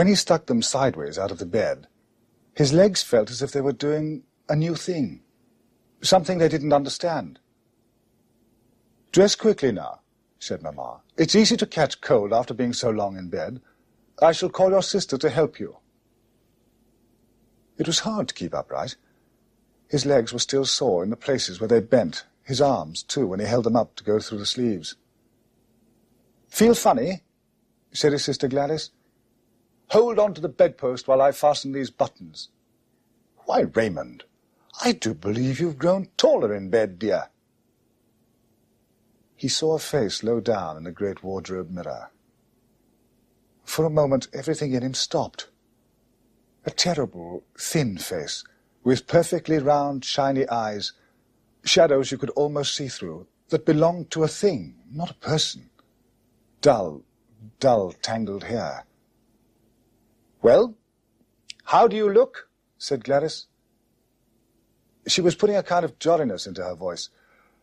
When he stuck them sideways out of the bed, his legs felt as if they were doing a new thing, something they didn't understand. Dress quickly now, said Mamma. It's easy to catch cold after being so long in bed. I shall call your sister to help you. It was hard to keep upright. His legs were still sore in the places where they bent, his arms, too, when he held them up to go through the sleeves. Feel funny? said his sister Gladys. Hold on to the bedpost while I fasten these buttons. Why, Raymond, I do believe you've grown taller in bed, dear. He saw a face low down in the great wardrobe mirror. For a moment, everything in him stopped. A terrible, thin face, with perfectly round, shiny eyes, shadows you could almost see through, that belonged to a thing, not a person. Dull, dull, tangled hair. Well, how do you look? said Gladys. She was putting a kind of jolliness into her voice.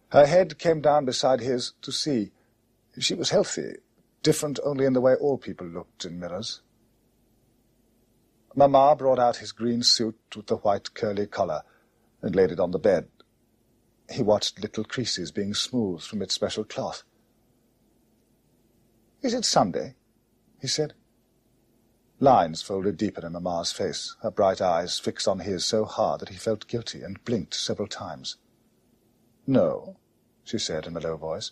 Her head came down beside his to see. She was healthy, different only in the way all people looked in mirrors. Mamma brought out his green suit with the white curly collar and laid it on the bed. He watched little creases being smoothed from its special cloth. Is it Sunday? he said. Lines folded deeper in Mamma's face, her bright eyes fixed on his so hard that he felt guilty and blinked several times. No, she said in a low voice,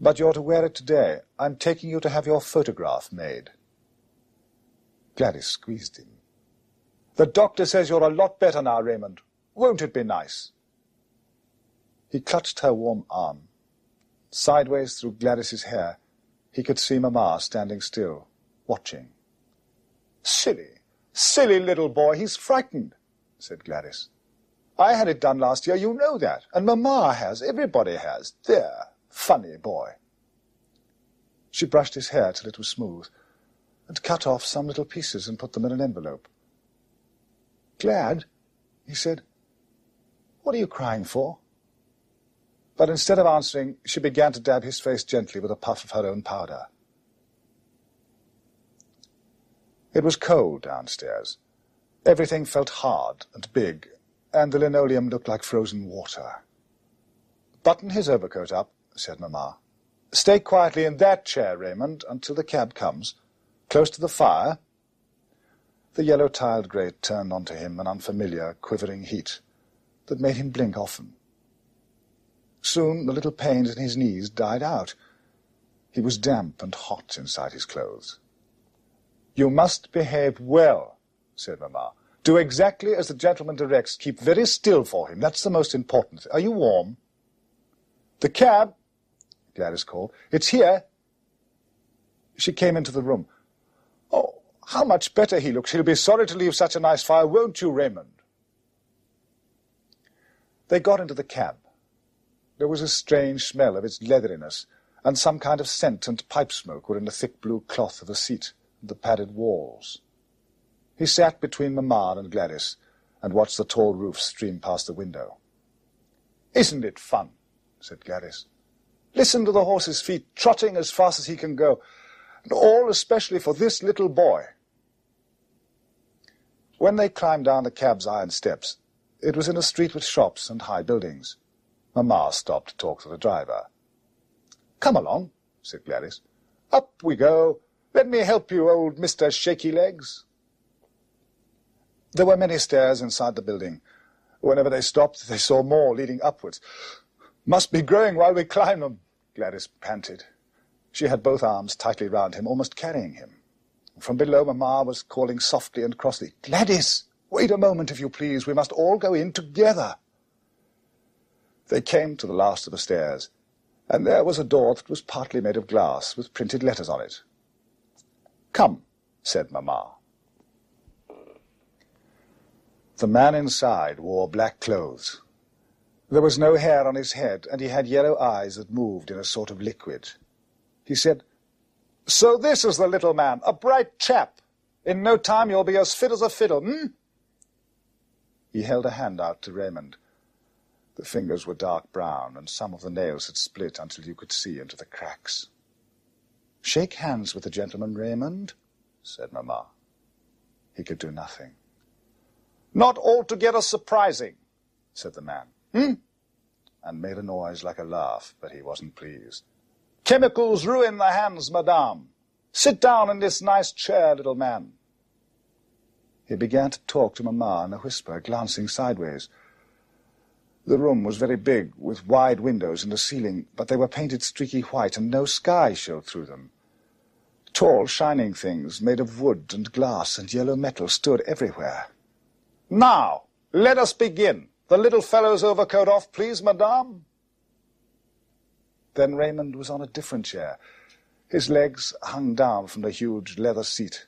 but you're to wear it today. I'm taking you to have your photograph made. Gladys squeezed him. The doctor says you're a lot better now, Raymond. Won't it be nice? He clutched her warm arm. Sideways through Gladys's hair, he could see Mamma standing still, watching. Silly, silly little boy, he's frightened, said Gladys. I had it done last year, you know that, and Mamma has, everybody has. There, funny boy. She brushed his hair till it was smooth, and cut off some little pieces and put them in an envelope. Glad? he said. What are you crying for? But instead of answering, she began to dab his face gently with a puff of her own powder. It was cold downstairs. Everything felt hard and big, and the linoleum looked like frozen water. Button his overcoat up, said Mamma. Stay quietly in that chair, Raymond, until the cab comes. Close to the fire. The yellow-tiled grate turned onto him an unfamiliar, quivering heat that made him blink often. Soon the little pains in his knees died out. He was damp and hot inside his clothes. You must behave well, said Mamma. Do exactly as the gentleman directs. Keep very still for him. That's the most important. Are you warm? The cab, Gladys called. It's here. She came into the room. Oh, how much better he looks. He'll be sorry to leave such a nice fire, won't you, Raymond? They got into the cab. There was a strange smell of its leatheriness, and some kind of scent and pipe smoke were in the thick blue cloth of the seat the padded walls. He sat between Mamma and Gladys and watched the tall roof stream past the window. Isn't it fun? said Gladys. Listen to the horse's feet trotting as fast as he can go, and all especially for this little boy. When they climbed down the cab's iron steps, it was in a street with shops and high buildings. Mamma stopped to talk to the driver. Come along, said Gladys. Up we go, let me help you, old Mr. Shaky Legs. There were many stairs inside the building. Whenever they stopped, they saw more leading upwards. Must be growing while we climb them, Gladys panted. She had both arms tightly round him, almost carrying him. From below, Mamma was calling softly and crossly, Gladys, wait a moment, if you please. We must all go in together. They came to the last of the stairs, and there was a door that was partly made of glass, with printed letters on it. Come, said Mamma. The man inside wore black clothes. There was no hair on his head, and he had yellow eyes that moved in a sort of liquid. He said, So this is the little man, a bright chap. In no time you'll be as fit as a fiddle, hm? He held a hand out to Raymond. The fingers were dark brown, and some of the nails had split until you could see into the cracks. Shake hands with the gentleman, Raymond, said Mamma. He could do nothing. Not altogether surprising, said the man. Hmm? And made a noise like a laugh, but he wasn't pleased. Chemicals ruin the hands, madame. Sit down in this nice chair, little man. He began to talk to Mamma in a whisper, glancing sideways. The room was very big, with wide windows in the ceiling, but they were painted streaky white, and no sky showed through them. Tall, shining things, made of wood and glass and yellow metal, stood everywhere. Now, let us begin. The little fellow's overcoat off, please, madame. Then Raymond was on a different chair. His legs hung down from the huge leather seat.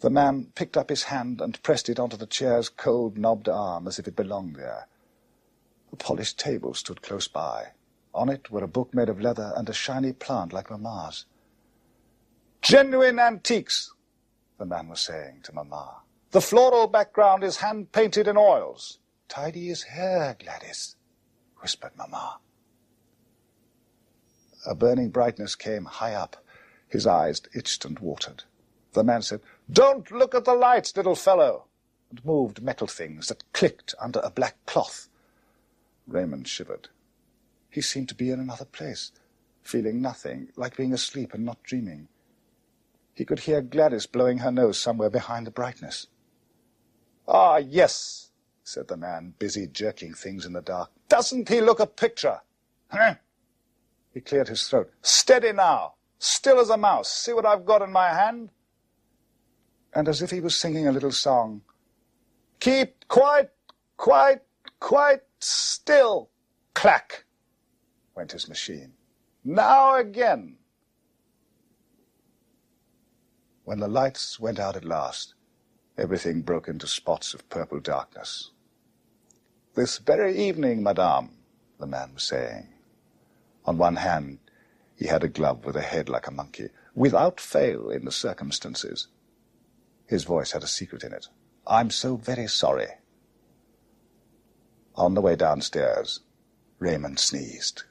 The man picked up his hand and pressed it onto the chair's cold, knobbed arm as if it belonged there. A polished table stood close by. On it were a book made of leather and a shiny plant like Mamma's. Genuine antiques, the man was saying to Mamma. The floral background is hand-painted in oils. Tidy his hair, Gladys, whispered Mamma. A burning brightness came high up. His eyes itched and watered. The man said, Don't look at the lights, little fellow, and moved metal things that clicked under a black cloth. Raymond shivered. He seemed to be in another place, feeling nothing, like being asleep and not dreaming. He could hear Gladys blowing her nose somewhere behind the brightness. Ah, yes, said the man, busy jerking things in the dark. Doesn't he look a picture? Huh? He cleared his throat. Steady now. Still as a mouse. See what I've got in my hand? And as if he was singing a little song, Keep quite, quite, quite Still, clack, went his machine. Now again. When the lights went out at last, everything broke into spots of purple darkness. This very evening, madame, the man was saying. On one hand, he had a glove with a head like a monkey, without fail in the circumstances. His voice had a secret in it. I'm so very sorry. On the way downstairs, Raymond sneezed.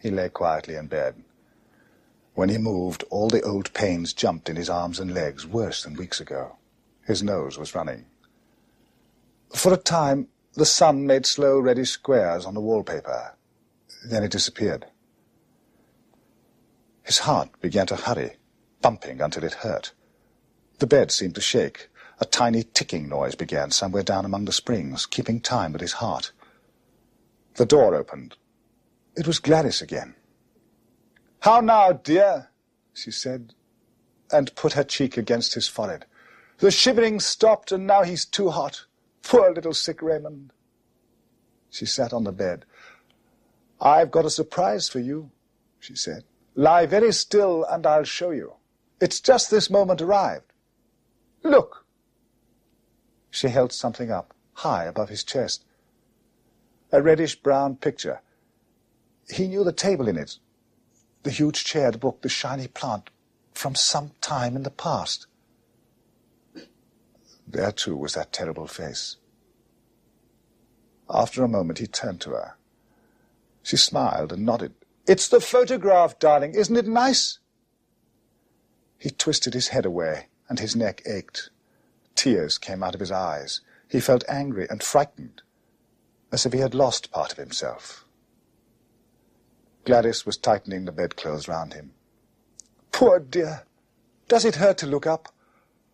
He lay quietly in bed. When he moved, all the old pains jumped in his arms and legs, worse than weeks ago. His nose was running. For a time, the sun made slow reddish squares on the wallpaper. Then it disappeared. His heart began to hurry, bumping until it hurt. The bed seemed to shake. A tiny ticking noise began somewhere down among the springs, keeping time with his heart. The door opened. It was Gladys again. How now, dear? she said, and put her cheek against his forehead. The shivering stopped, and now he's too hot. Poor little sick Raymond. She sat on the bed. I've got a surprise for you, she said. Lie very still, and I'll show you. It's just this moment arrived. Look. She held something up, high above his chest. A reddish-brown picture. He knew the table in it, the huge chair, the book, the shiny plant, from some time in the past. There, too, was that terrible face. After a moment, he turned to her. She smiled and nodded. It's the photograph, darling. Isn't it nice? He twisted his head away, and his neck ached. Tears came out of his eyes. He felt angry and frightened, as if he had lost part of himself. Gladys was tightening the bedclothes round him. Poor dear! Does it hurt to look up?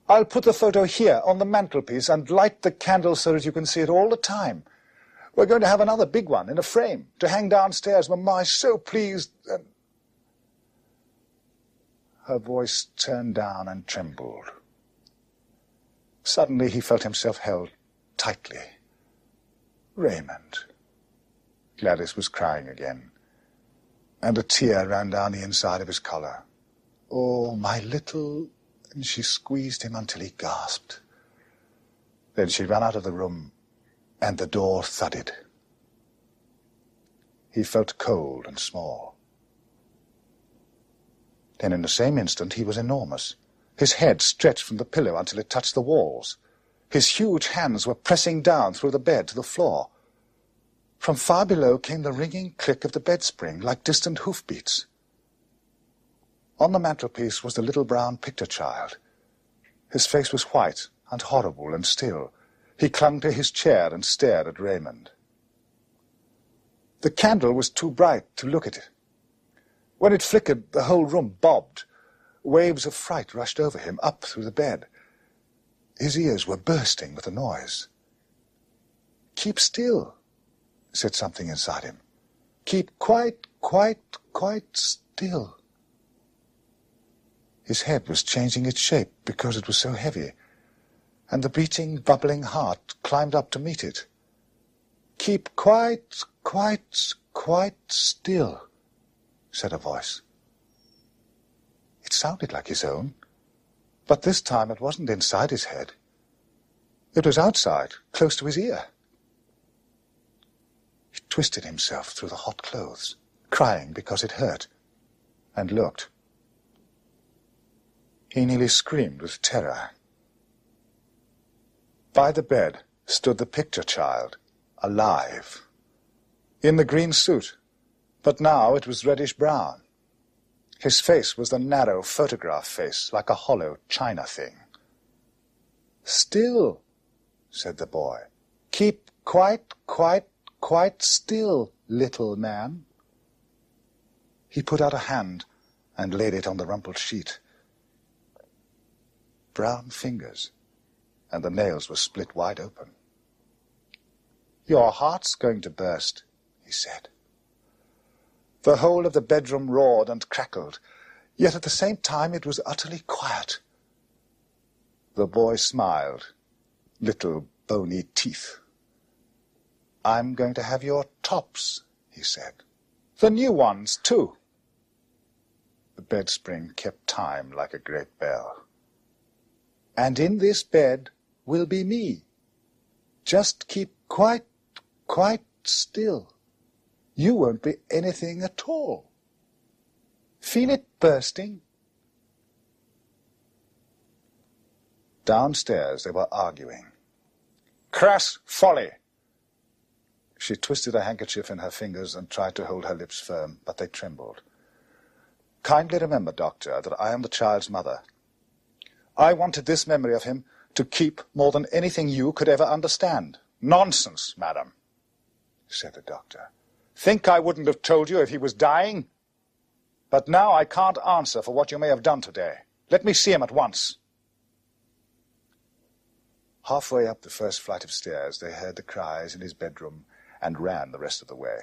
I'll put the photo here on the mantelpiece and light the candle so that you can see it all the time. We're going to have another big one in a frame to hang downstairs. Mamma is so pleased. And... Her voice turned down and trembled. Suddenly he felt himself held tightly. Raymond. Gladys was crying again, and a tear ran down the inside of his collar. Oh, my little and she squeezed him until he gasped. Then she ran out of the room, and the door thudded. He felt cold and small. Then in the same instant he was enormous. His head stretched from the pillow until it touched the walls. His huge hands were pressing down through the bed to the floor. From far below came the ringing click of the bed spring, like distant hoofbeats. On the mantelpiece was the little brown picture child. His face was white and horrible and still. He clung to his chair and stared at Raymond. The candle was too bright to look at it. When it flickered, the whole room bobbed. Waves of fright rushed over him, up through the bed. His ears were bursting with the noise. Keep still, said something inside him. Keep quite, quite, quite still. His head was changing its shape because it was so heavy, and the beating, bubbling heart climbed up to meet it. Keep quite, quite, quite still, said a voice. It sounded like his own, but this time it wasn't inside his head. It was outside, close to his ear. Twisted himself through the hot clothes, crying because it hurt, and looked. He nearly screamed with terror. By the bed stood the picture child, alive. In the green suit, but now it was reddish-brown. His face was the narrow photograph face, like a hollow china thing. Still, said the boy. Keep quite, quite, quite still, little man. He put out a hand and laid it on the rumpled sheet brown fingers, and the nails were split wide open. Your heart's going to burst, he said. The whole of the bedroom roared and crackled, yet at the same time it was utterly quiet. The boy smiled, little bony teeth. I'm going to have your tops, he said. The new ones, too. The bed spring kept time like a great bell and in this bed will be me. Just keep quite, quite still. You won't be anything at all. Feel it bursting? Downstairs they were arguing. Crass folly! She twisted a handkerchief in her fingers and tried to hold her lips firm, but they trembled. Kindly remember, Doctor, that I am the child's mother. I wanted this memory of him to keep more than anything you could ever understand. Nonsense, madam, said the doctor. Think I wouldn't have told you if he was dying? But now I can't answer for what you may have done today. Let me see him at once. Halfway up the first flight of stairs, they heard the cries in his bedroom and ran the rest of the way.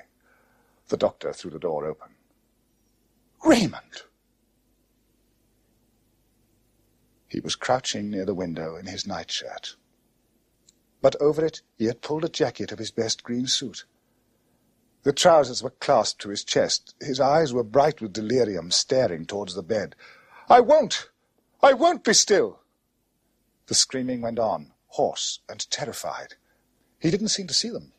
The doctor threw the door open. Raymond! He was crouching near the window in his nightshirt. But over it he had pulled a jacket of his best green suit. The trousers were clasped to his chest. His eyes were bright with delirium, staring towards the bed. I won't! I won't be still! The screaming went on, hoarse and terrified. He didn't seem to see them.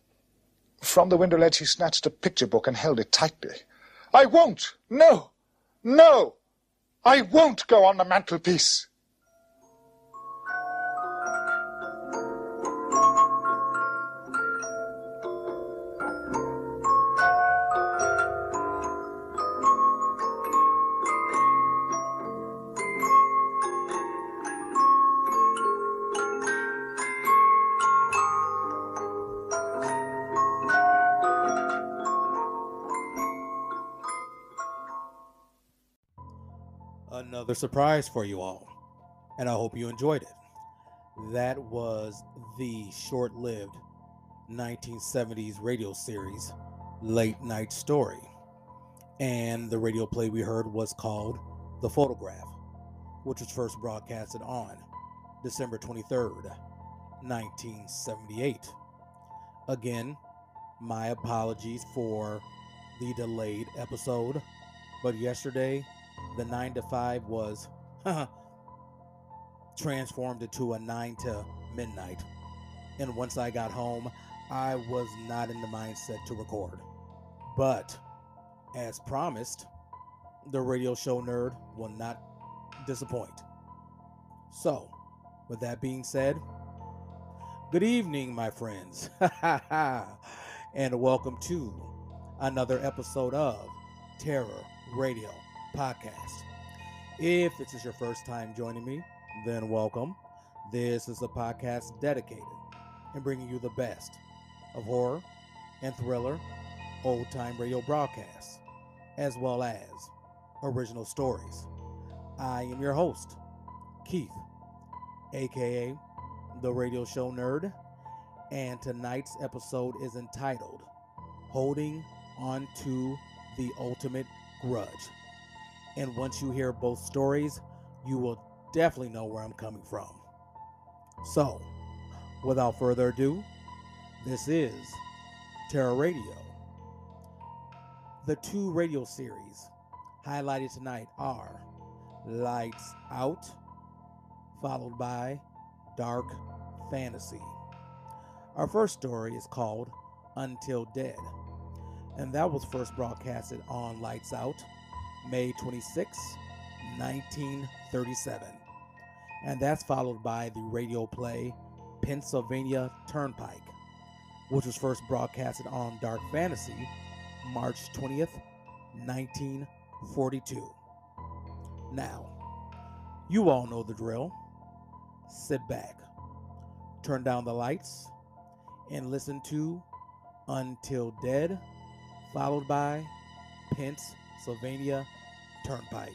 From the window ledge he snatched a picture book and held it tightly. I won't! No! No! I won't go on the mantelpiece! Another surprise for you all, and I hope you enjoyed it. That was the short lived 1970s radio series, Late Night Story. And the radio play we heard was called The Photograph, which was first broadcasted on December 23rd, 1978. Again, my apologies for the delayed episode, but yesterday the 9 to 5 was transformed into a 9 to midnight. And once I got home, I was not in the mindset to record. But as promised, the radio show nerd will not disappoint. So, with that being said, good evening, my friends, and welcome to another episode of Terror Radio Podcast. If this is your first time joining me, then welcome. This is a podcast dedicated in bringing you the best of horror and thriller old time radio broadcasts, as well as original stories. I am your host, Keith, aka the radio show nerd, and tonight's episode is entitled Holding On to the Ultimate Grudge. And once you hear both stories, you will definitely know where I'm coming from. So, without further ado, this is Terror Radio. The two radio series highlighted tonight are Lights Out, followed by Dark Fantasy. Our first story is called Until Dead, and that was first broadcasted on Lights Out May 26, 1937. And that's followed by the radio play Pennsylvania Turnpike, which was first broadcasted on Dark Fantasy March 20th, 1942. Now, you all know the drill. Sit back, turn down the lights, and listen to Until Dead, followed by Pennsylvania Turnpike.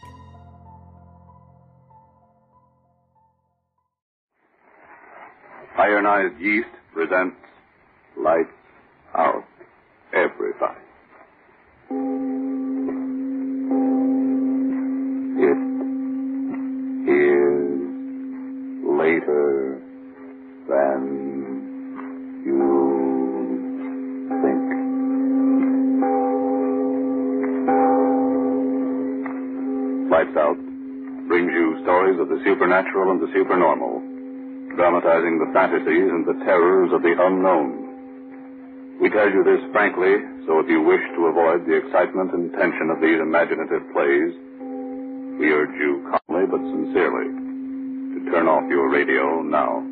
Ironized Yeast presents Lights Out. Supernatural and the supernormal, dramatizing the fantasies and the terrors of the unknown. We tell you this frankly, so if you wish to avoid the excitement and tension of these imaginative plays, we urge you calmly but sincerely to turn off your radio now.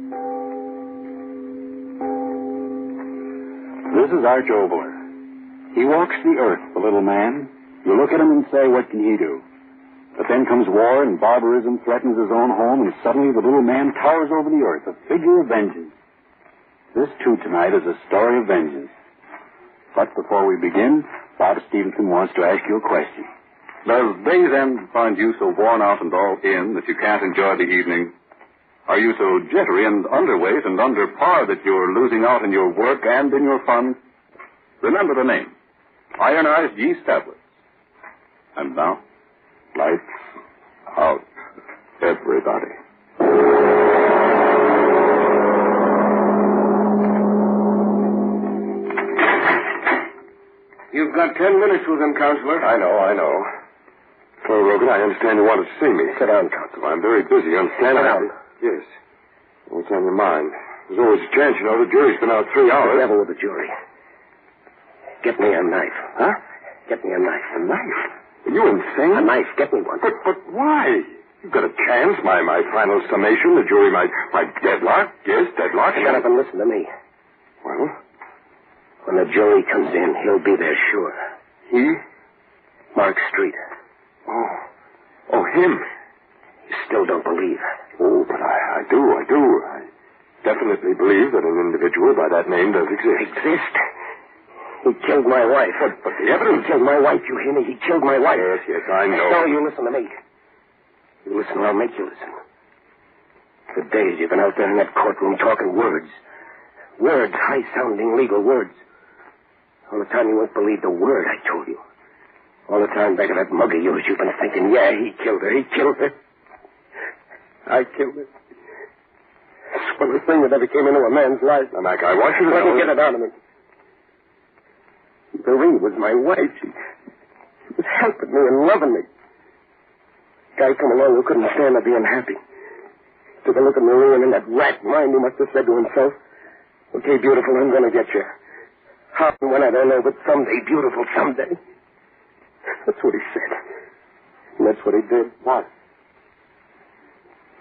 This is Arch Oboler. He walks the earth, the little man. You look at him and say, what can he do? But then comes war and barbarism threatens his own home, and suddenly the little man towers over the earth, a figure of vengeance. This, too, tonight is a story of vengeance. But before we begin, Bob Stevenson wants to ask you a question. Does day's end find you so worn out and all in that you can't enjoy the evening? Are you so jittery and underweight and under par that you're losing out in your work and in your fun? Remember the name. Ironized yeast tablets. And now, lights out. Everybody. You've got ten minutes with him, Counselor. I know, I know. Hello, Rogan. I understand you wanted to see me. Sit down, Counselor. I'm very busy, you understand? Sit down. Yes. What's on your mind? There's always a chance, you know. The jury's been out three The hours. devil with the jury. Get me a knife. Huh? Get me a knife. A knife? Are you insane? A knife. Get me one. But, but why? You've got a chance. My, my final summation. The jury might, might deadlock. Yes, deadlock. Shut up and listen to me. Well, When the jury comes in, he'll be there sure. he? Mark Street. Oh. Oh, him. You still don't believe. Oh, but I, I do, I do. I definitely believe that an individual by that name does exist. Exist? He killed my wife. But, but the evidence... He killed my wife, you hear me? He killed my wife. Yes, yes, I know. No, you listen to me. You listen I'll make you listen. For days you've been out there in that courtroom talking words. Words, high-sounding legal words. All the time you won't believe the word I told you. All the time back of that mug of yours, you've been thinking, yeah, he killed her. He killed her. I killed her. It's one of the things that ever came into a man's life. Now, Mac, I want you to Let me get it out of me. Was my wife. She, was helping me and loving me. Guy come along who couldn't stand her being happy. Took a look at Marie and in that rat mind he must have said to himself, Okay, beautiful, I'm to get you. How and when I don't know, but someday, beautiful, someday. That's what he said. And that's what he did. What?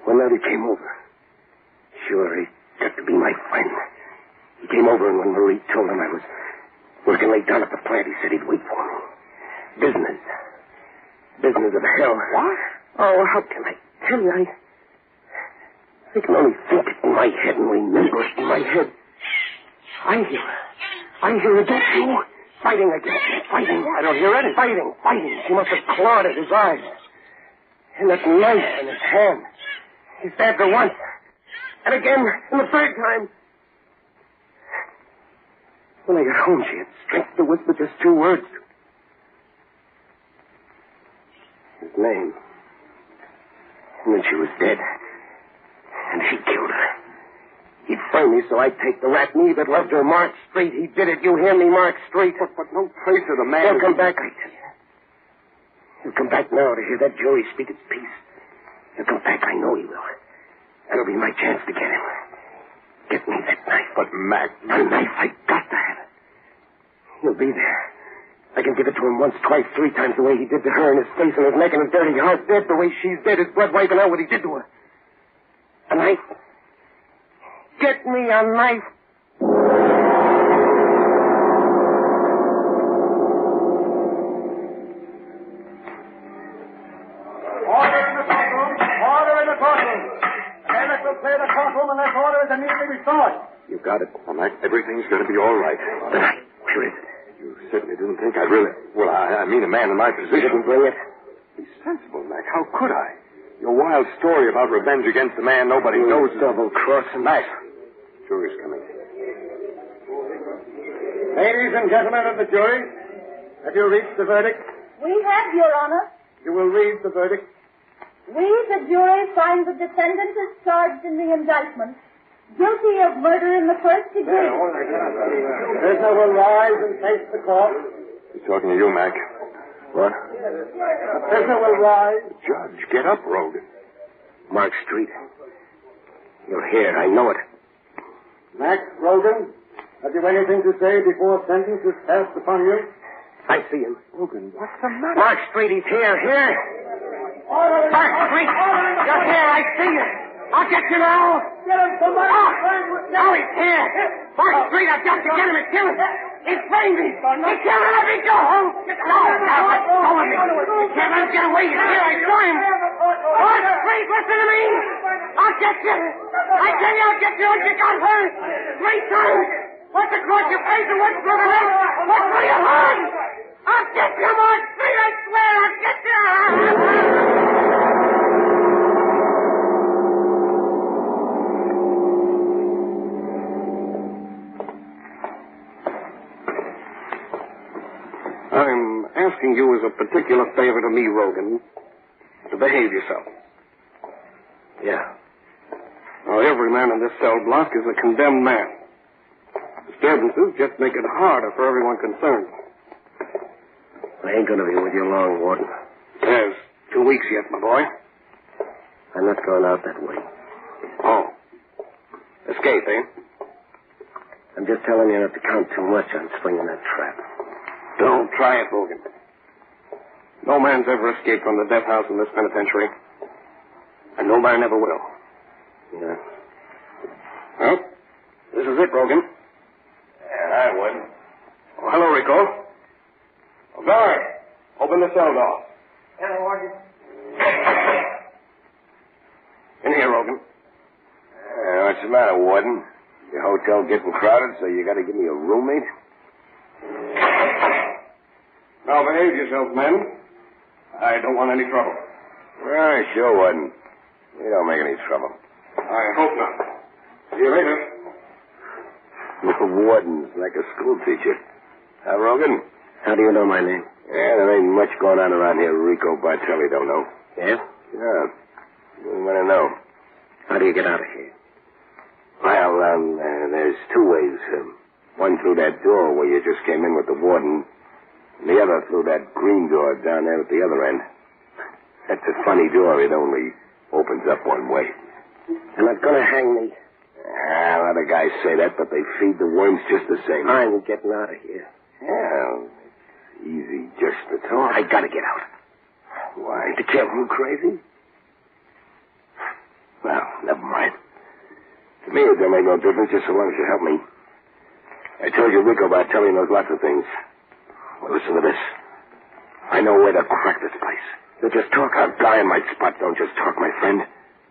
One night he came over. Sure, he got to be my friend. He came over, and when Marie told him I was working late down at the plant, he said he'd wait for me. Business. Business of hell. What? Oh, how can I tell you? I, I can only think it in my head and remember it in my head. I hear. I hear her, don't you? Fighting against him, fighting. I don't hear any. Fighting, fighting. She must have clawed at his eyes. And that knife in his hand. He stabbed her once. And again, and the third time. When I got home, she had strength to whisper just two words. His name. And then she was dead. And he killed her. He'd frame me so I'd take the rat me that loved her. Mark Street. He did it. You hear me, Mark Street? But, but no trace of the man. He'll come back, I tell you. He'll come back now to hear that jury speak its piece. He'll come back. I know he will. That'll be my chance to get him. Get me that knife. But Mac, The knife, I got it. He'll be there. I can give it to him once, twice, three times the way he did to her in his face and his neck and his dirty heart. Dead the way she's dead, his blood wiping out what he did to her. A knife. Get me a knife. Order in the courtroom. Order in the courtroom. Bailiff will clear the courtroom unless order is immediately restored. You've got it. Well, Mac, everything's going to be all right. The knife. Where is it? You certainly didn't think I'd really. Well, I, I mean, a man in my You position. didn't bring it? Be sensible, Mac. How could I? Your wild story about revenge against the man nobody knows. double crossing. Mac, jury's coming. Ladies and gentlemen of the jury, have you reached the verdict? We have, Your Honor. You will read the verdict. We, the jury, find the defendant is charged in the indictment guilty of murder in the first degree. Prisoner will rise and face the court. He's talking to you, Mac. What? The prisoner will rise. Judge, get up, Rogan. Mark Street. You're here. I know it. Max Rogan, have you anything to say before sentence is passed upon you? I see him. Rogan, what's the matter? Mark Street, he's here. Here. Mark Street. You're here. I see you. I'll get you now. Get him, somebody! Oh, now he's here. Mark Street, I've got to get him and kill him. He's me. He killed him. Let me go home. No, no, let go of me. You can't let him get away. He's here. I saw him. Mark Street, listen to me. I'll get you. I tell you, I'll get you you got hurt. Three times. Once across your face and once through the neck. Once through your heart. I'll get you, Mark Street. I swear I'll get you. I'm asking you as a particular favor to me, Rogan, to behave yourself. Yeah. Now, every man in this cell block is a condemned man. Disturbances just make it harder for everyone concerned. I ain't gonna be with you long, Warden. There's two weeks yet, my boy. I'm not going out that way. Oh. Escape, eh? I'm just telling you not to count too much on swinging that trap. Don't try it, Logan. No man's ever escaped from the death house in this penitentiary. And no man ever will. Yeah. Well, this is it, Rogan. Yeah, I would. Oh, hello, Rico. Oh, guard, open the cell door. Hello, Morgan. In here, Rogan. Uh, what's the matter, Warden? Your hotel getting crowded, so you got to give me a roommate? Now behave yourselves, men. I don't want any trouble. Well, I sure, wouldn't. We don't make any trouble. I hope not. See you later. The warden's like a school teacher. Huh, Rogan? How do you know my name? Yeah, there ain't much going on around here Rico Bartelli don't know. Yeah? Yeah. You want to know? How do you get out of here? Well, um, uh, there's two ways. Um, one through that door where you just came in with the warden, and the other through that green door down there at the other end. That's a funny door. It only opens up one way. And to hang me. Ah, a lot of guys say that, but they feed the worms just the same. I'm getting out of here. Yeah, it's easy just to talk. I gotta get out. Why? To kill you crazy? Well, never mind. To me, it don't make no difference just so long as you help me. I told you Rico about telling those lots of things. Listen to this. I know where to crack this place. You just talk. A guy in my spot don't just talk, my friend.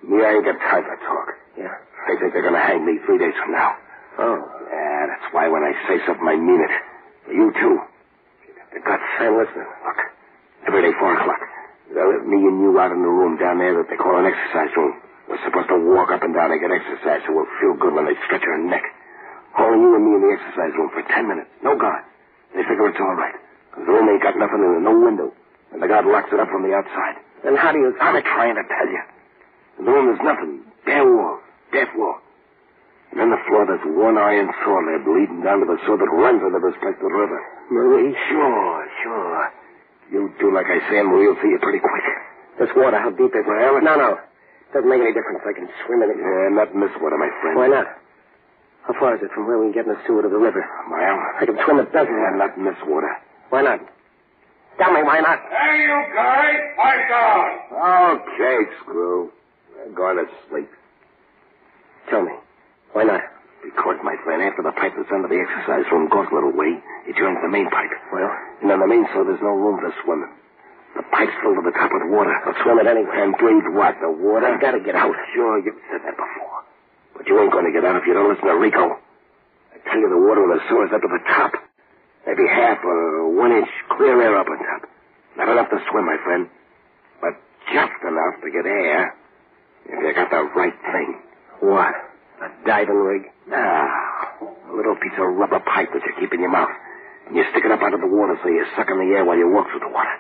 Me, I ain't got time for talk. Yeah. They think they're gonna hang me three days from now. Oh. Yeah, that's why when I say something, I mean it. You too. The guts. I'm listening. Look, every day, four o'clock, they'll let me and you out in the room down there that they call an exercise room. We're supposed to walk up and down and get exercise so we'll feel good when they stretch our neck. Only you and me in the exercise room for ten minutes. No guard. They figure it's all right. The room ain't got nothing in it, no window. And the guard locks it up from the outside. Then how do you... I'm trying to tell you. In the room there's nothing. Bare wall. Death wall. And on the floor there's one iron saw lid leading down to the saw that runs into this place, the river. Marie? Sure, sure. You do like I say and we'll see you pretty quick. This water, how deep is it? Well, no, no. Doesn't make any difference. I can swim in it. Yeah, not in this water, my friend. Why not? How far is it from where we can get in the sewer to the river? A mile. I can swim a dozen. Yeah, not in this water. Why not? Tell me why not. Hey, you guys, pipe down. Okay, screw. They're going to sleep. Tell me. Why not? Because, my friend, after the pipe that's under the exercise room goes a little way, it joins the main pipe. Well? And on the main floor, there's no room for swimming. The pipe's filled to the top with water. I'll swim it anyway. And breathe what? The water? I gotta get out. Sure, you've said that before. But you ain't going to get out if you don't listen to Rico. I tell you, the water in the sewer's up to the top. Maybe half or one inch clear air up on top. Not enough to swim, my friend. But just enough to get air if you got the right thing. What? A diving rig? Ah, a little piece of rubber pipe that you keep in your mouth. And you stick it up out of the water so you suck in the air while you walk through the water.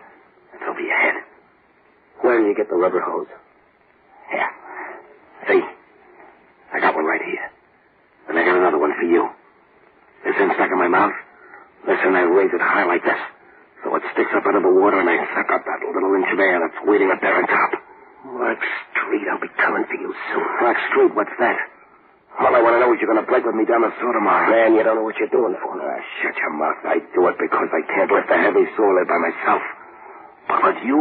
That's over your head. Where do you get the rubber hose? Here. See? I got one right here. And I got another one for you. This end stuck in my mouth. Listen, I raise it high like this. So it sticks up out of the water and I suck up that little inch of air that's waiting up there on top. Mark Street, I'll be coming for you soon. Clark Street, what's that? All I want to know is you're going to break with me down the sewer tomorrow. Man, you don't know what you're doing for. Ah, shut your mouth. I do it because I can't lift a heavy sewer lid by myself. But with you,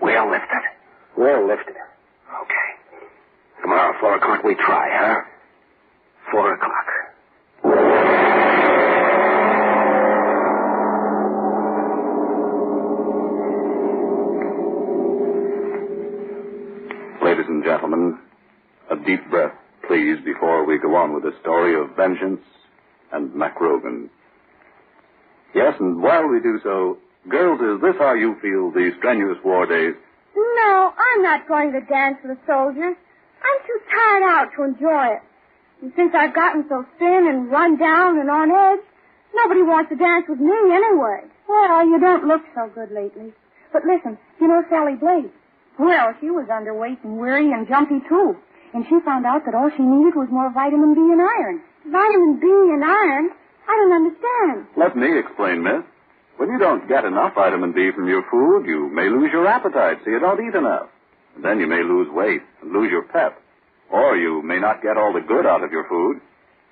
we'll lift it. We'll lift it. Okay. Tomorrow, four o'clock, we try, huh? Four o'clock. Ladies and gentlemen, a deep breath, please, before we go on with the story of vengeance and Mac Rogan. Yes, and while we do so, girls, is this how you feel these strenuous war days? No, I'm not going to dance with the soldiers. I'm too tired out to enjoy it. And since I've gotten so thin and run down and on edge, nobody wants to dance with me anyway. Well, you don't look so good lately. But listen, you know Sally Blake? Well, she was underweight and weary and jumpy too. And she found out that all she needed was more vitamin B and iron. Vitamin B and iron? I don't understand. Let me explain, miss. When you don't get enough vitamin B from your food, you may lose your appetite, so you don't eat enough. And then you may lose weight and lose your pep. Or you may not get all the good out of your food.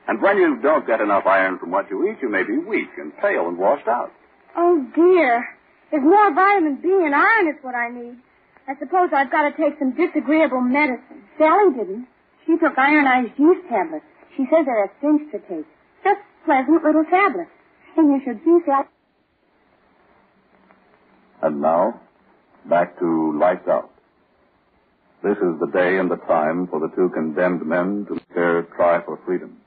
And when you don't get enough iron from what you eat, you may be weak and pale and washed out. Oh, dear. There's more vitamin B and iron is what I need. I suppose I've got to take some disagreeable medicine. Sally didn't. She took ironized yeast tablets. She says they're a cinch to take. Just pleasant little tablets. And you should see Sally. And now, back to lights out. This is the day and the time for the two condemned men to their try for freedom.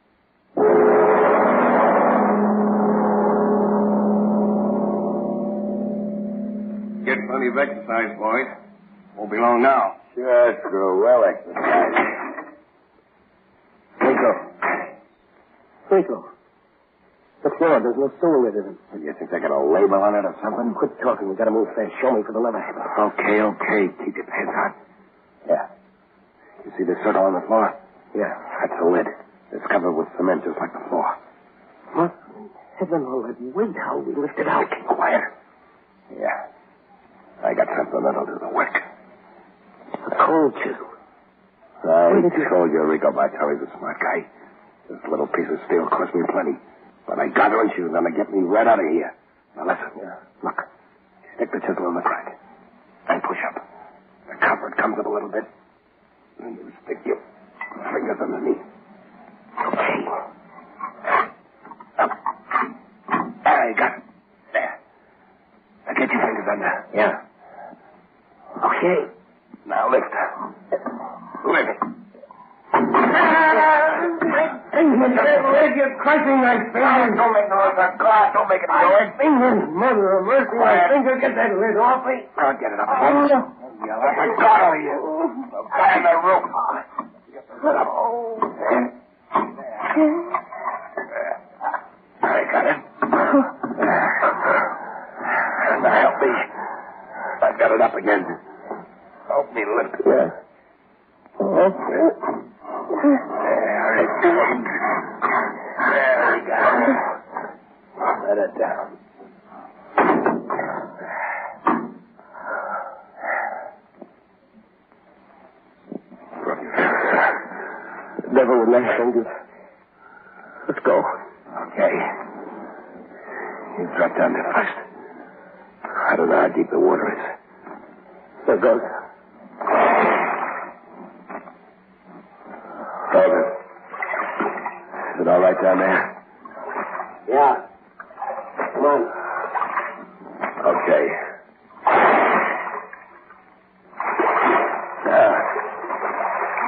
Get plenty of exercise, boys. Won't be long now. Sure, true. Well exercise. Rico. Rico. The floor, there's no sewer in it. You think they got a label on it or something? Quit talking. We gotta move fast. Show me for the lever handle. Okay, okay. Keep your pants on. Yeah. You see the circle on the floor? Yeah. That's the lid. It's covered with cement just like the floor. What? Heaven that weight, how we lift it out. Keep quiet. Yeah. I got something that'll do the work. A cold chisel. I told you Rico Bartelli's a smart guy. This little piece of steel cost me plenty. But I got her and she was to get me right out of here. Now listen. Look. Stick the chisel in the crack. And push up. The cover comes up a little bit. And you stick your fingers underneath. Okay. Up. There, you got it. There. Now get your fingers under. Yeah. Okay. Now lift. Lift. Fingers, you're crushing my fingers. Don't make no noise. God, don't make it My noise. fingers, mother of mercy, my Quiet. fingers, get that lid off me. I'll get it up again. Yeah, like a god over you. The in the roof. I got it. Now help me. I've got it up again. Help me lift it. There it comes. There we go. Let it down. Devil with nice fingers. Let's go. Okay. You drop down there first. I don't know how deep the water is. There goes. David. Is it all right down there? Yeah. Come on. Okay. Now,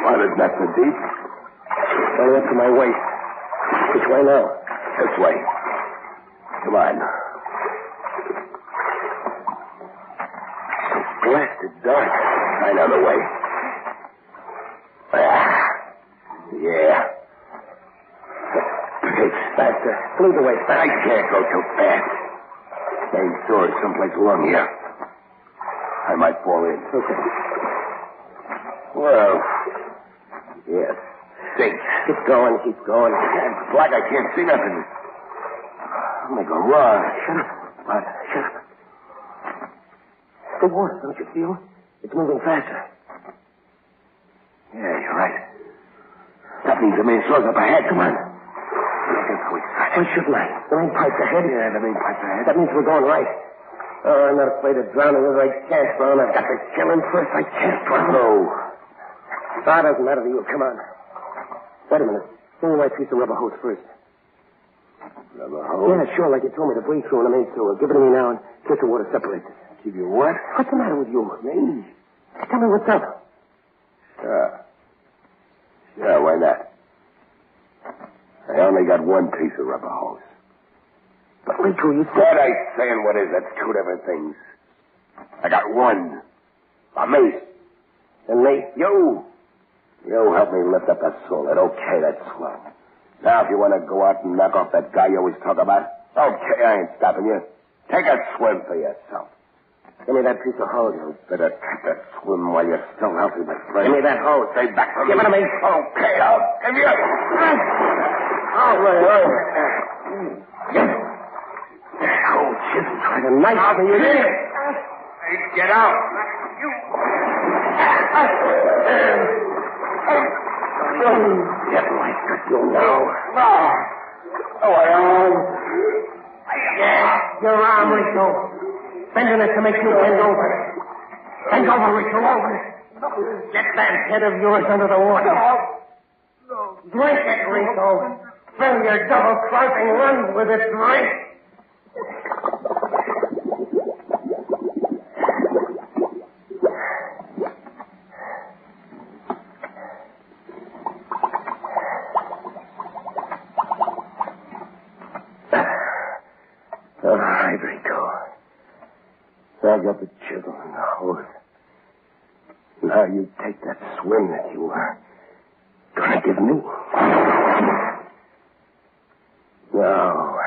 water's not so deep. Only up to my waist. Which way now? This way. Come on. Blasted dark. I know the way. Ah, yeah. It's faster. Lead the way, I can't go too fast. Main door is someplace along here. I might fall in. Okay. Well, yes. Stinks. Keep going, keep going. It's black. I can't see nothing. I'm gonna go wrong. Shut up. What? Shut up. The water, don't you feel? It's moving faster. Yeah, you're right. That means the main door's up ahead. Come on. Let's go inside. Why shouldn't I? The main pipe's ahead. Yeah, the main pipe's ahead. That means we're going right. Oh, I'm not afraid of drowning as I can't drown. I've got to kill him first. I can't drown. No. Ah, doesn't matter to you. Come on. Wait a minute. Give me my piece of rubber hose first. Rubber hose? Yeah, sure, like you told me to breathe through in the main sewer. Give it to me now and kiss the water separates. Give you what? What's the matter with you? Me? Tell me what's up. Sure. Sure, why not? I only got one piece of rubber hose. But Rico, you What I say and what is, that's two different things. I got one. For me. And me? You. You help me lift up that solid. Okay, that's swell. Now, if you want to go out and knock off that guy you always talk about, okay, I ain't stopping you. Take a swim for yourself. Give me that piece of hose. You better take that swim while you're still healthy, my friend. Give me that hose. Stay back from Give me. it to me. Okay, I'll give you. Oh, wait, wait. Oh, shit. Trying to knife me, you did. Hey, get out. Get my got you now. Oh, I am. Your arm, Rico. Bending it to make you bend over. Bend over, Rico, over. Get that head of yours under the water. Drink it, Rico. Fill your double-crossing lungs with it, drink. All right, Rico. I got the chisel and the hose. Now you take that swim that you were gonna give me. Now,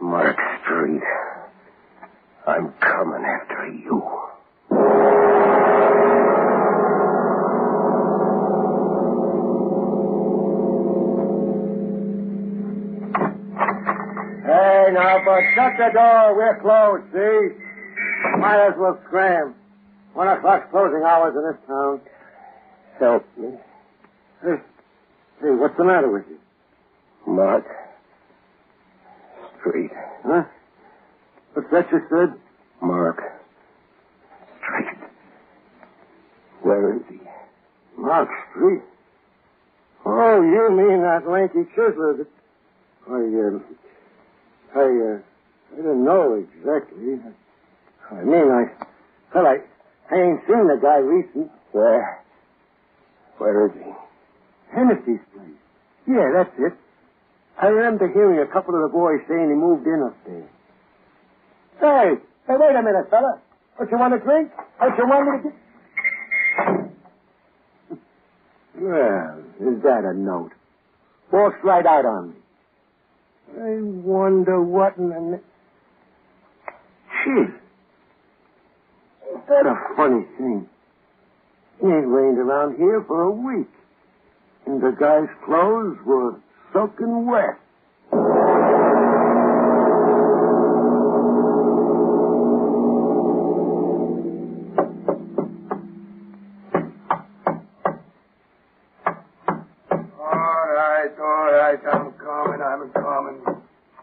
Mark Street. I'm coming after you. Hey, now, but shut the door. We're closed, Might scram. One o'clock closing hours in this town. Help me. Hey, hey, what's the matter with you? Mark. Street. Huh? What's that you said? Mark. Street. Where is he? Mark Street. Oh, you mean that lanky chiseler. I, uh, I, uh, I didn't know exactly. I mean, I, well, I, I ain't seen the guy recent. Where? Where is he? Hennessy's place. Yeah, that's it. I remember hearing a couple of the boys saying he moved in up there. Hey, hey, wait a minute, fella. Don't you want a drink? Don't you want me to get... Well, is that a note? Walks right out on me. I wonder what in the... Gee. That a funny thing? It ain't rained around here for a week. And the guy's clothes were soaking wet. All right, all right. I'm coming, I'm coming.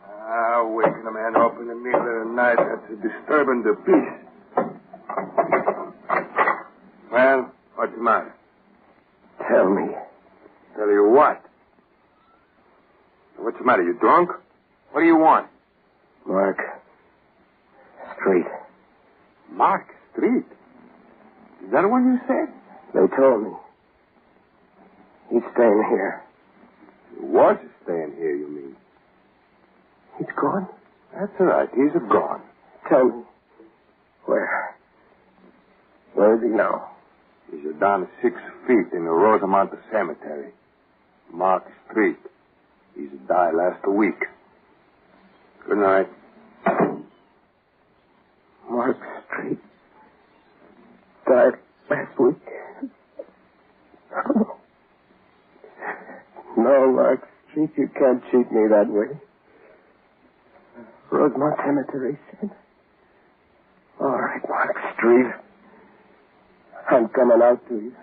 Ah, waking a man up in the middle of the night, that's disturbing the peace. Well, what's the matter? Tell me. Tell you what? What's the matter? You drunk? What do you want? Mark. Street. Mark Street. Is that what you said? They told me. He's staying here. He was staying here, you mean? He's gone? That's all right. He's gone. Tell me. Where? Where is he now? He's down six feet in the Rosamond Cemetery. Mark Street. He's died last week. Good night. Mark Street. Died last week. No, Mark Street, you can't cheat me that way. Rosemont Cemetery said. All right, Mark Street. I'm coming out to you.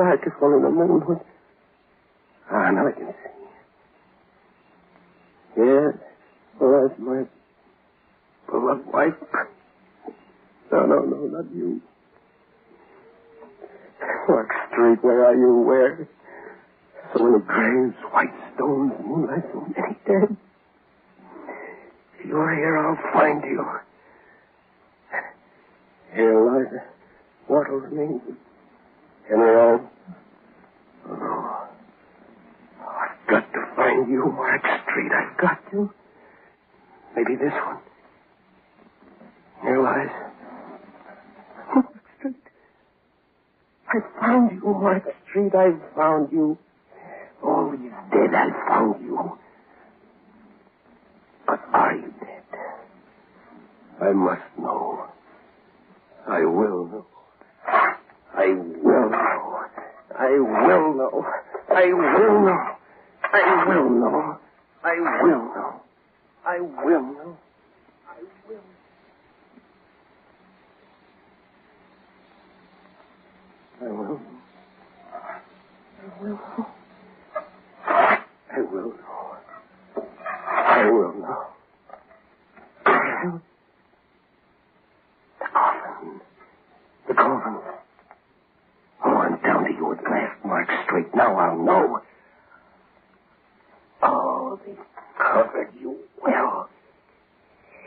Dark if only the moon. Ah, now I can see. Yes. That's my beloved wife. No, no, no, not you. Mark Street, where are you? Where? So many graves, white stones, moonlight, so many dead. If you're here, I'll find you. Here lies Wattles me. Henry All. Oh, no. Oh, I've got to find you, Mark Street. I've got to. Maybe this one. Here lies. Street. I found you, Mark Street. I found you. Oh, he's dead. I found you. But are you dead? I must know. I will know. I will know. I will know. I will know. I will know. I will know. I will know. I will. I will. I will. I will know. I will know. The coffin. The coffin. Oh, I'm down to you at last, Mark Straight. Now I'll know. Oh, they covered you well.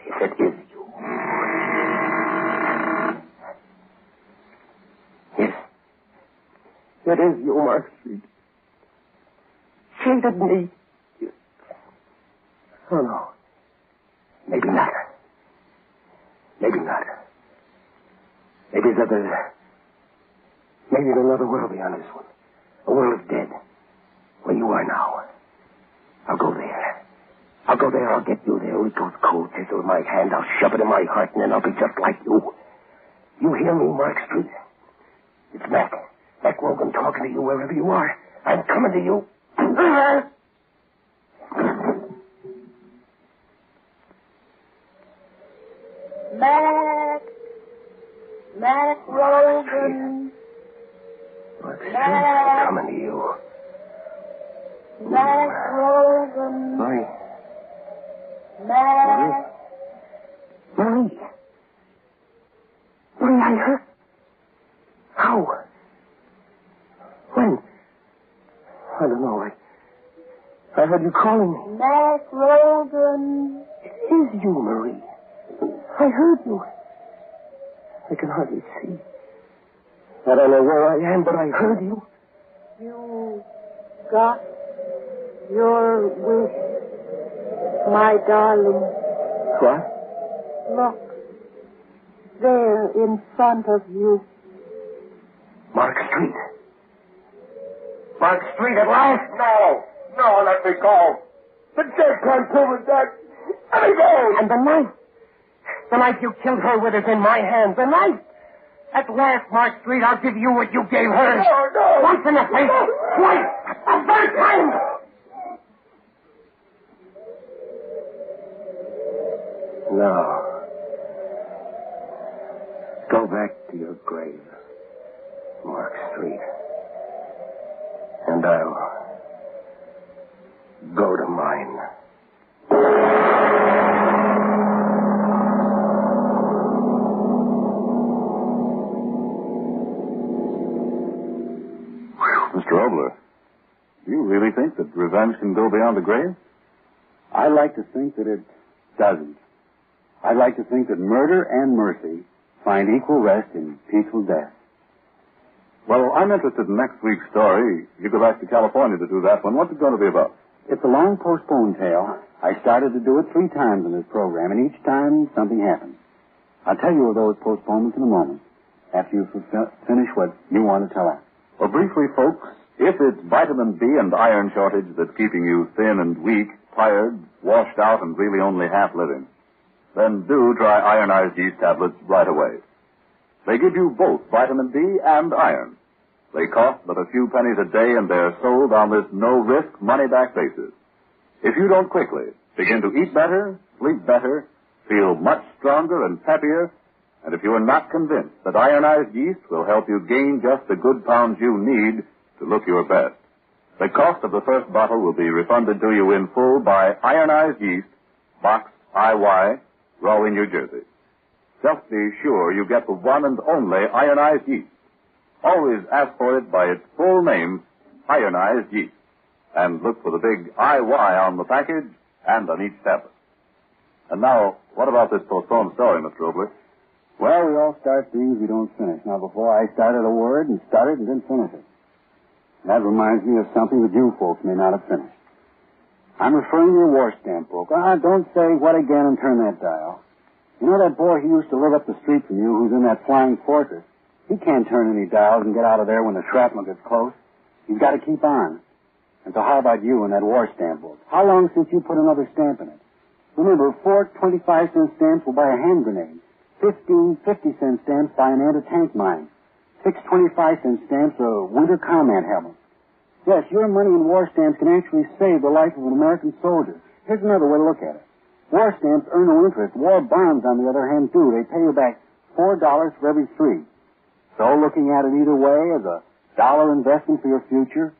If it is you. Yes. It is you, Street. Shaded me. Oh, no. Maybe not. Maybe not. Maybe there's other... Maybe there's another world beyond this one. A world of dead. Where you are now. I'll go there. I'll go there. I'll get you there. With those cold chisel in my hand. I'll shove it in my heart, and then I'll be just like you. You hear me, Mark Street? It's Mac. Mac Rogan talking to you wherever you are. I'm coming to you. Mac. Mac Rogan. Mark Street, I'm coming to you. Mac Rogan. Marie. Mac. Marie. Marie, I heard. How? When? I don't know. I, I heard you calling me. Mac Rogan. It is you, Marie. I heard you. I can hardly see. I don't know where I am, but I heard you. You got your wish, my darling. What? Look. There in front of you. Mark Street. Mark Street at last? No. No, let me go. The dead can't prove it, Dad. Let me go. And the knife. The knife you killed her with is in my hands. The knife. At last, Mark Street, I'll give you what you gave her. No, no. Once in the face. Twice. A third time. No. Go back to your grave, Mark Street. And I'll go to mine. Mr. Oboler, do you really think that revenge can go beyond the grave? I like to think that it doesn't. I like to think that murder and mercy find equal rest in peaceful death. Well, I'm interested in next week's story. You go back to California to do that one. What's it going to be about? It's a long postponed tale. I started to do it three times in this program, and each time something happened. I'll tell you of those postponements in a moment, after you finish what you want to tell us. Well, briefly, folks, if it's vitamin B and iron shortage that's keeping you thin and weak, tired, washed out, and really only half living, then do try ironized yeast tablets right away. They give you both vitamin D and iron. They cost but a few pennies a day and they're sold on this no-risk, money-back basis. If you don't quickly begin to eat better, sleep better, feel much stronger and happier, and if you are not convinced that ironized yeast will help you gain just the good pounds you need to look your best, the cost of the first bottle will be refunded to you in full by Ironized Yeast, Box IY, Rahway, New Jersey. Just be sure you get the one and only ironized Yeast. Always ask for it by its full name, ironized Yeast, and look for the big IY on the package and on each tablet. And now, what about this postponed story, Mr. Oboler? Well, we all start things we don't finish. Now, before I started a word and started and didn't finish it. That reminds me of something that you folks may not have finished. I'm referring to your war stamp book. Ah, don't say what again and turn that dial. You know that boy who used to live up the street from you who's in that flying fortress? He can't turn any dials and get out of there when the shrapnel gets close. He's got to keep on. And so how about you and that war stamp book? How long since you put another stamp in it? Remember, four 25-cent stamps will buy a hand grenade. Fifteen 50-cent stamps buy an anti-tank mine. Six 25-cent stamps a winter combat helmet. Yes, your money in war stamps can actually save the life of an American soldier. Here's another way to look at it. War stamps earn no interest. War bonds, on the other hand, do. They pay you back four dollars for every three. So looking at it either way as a dollar investment for your future,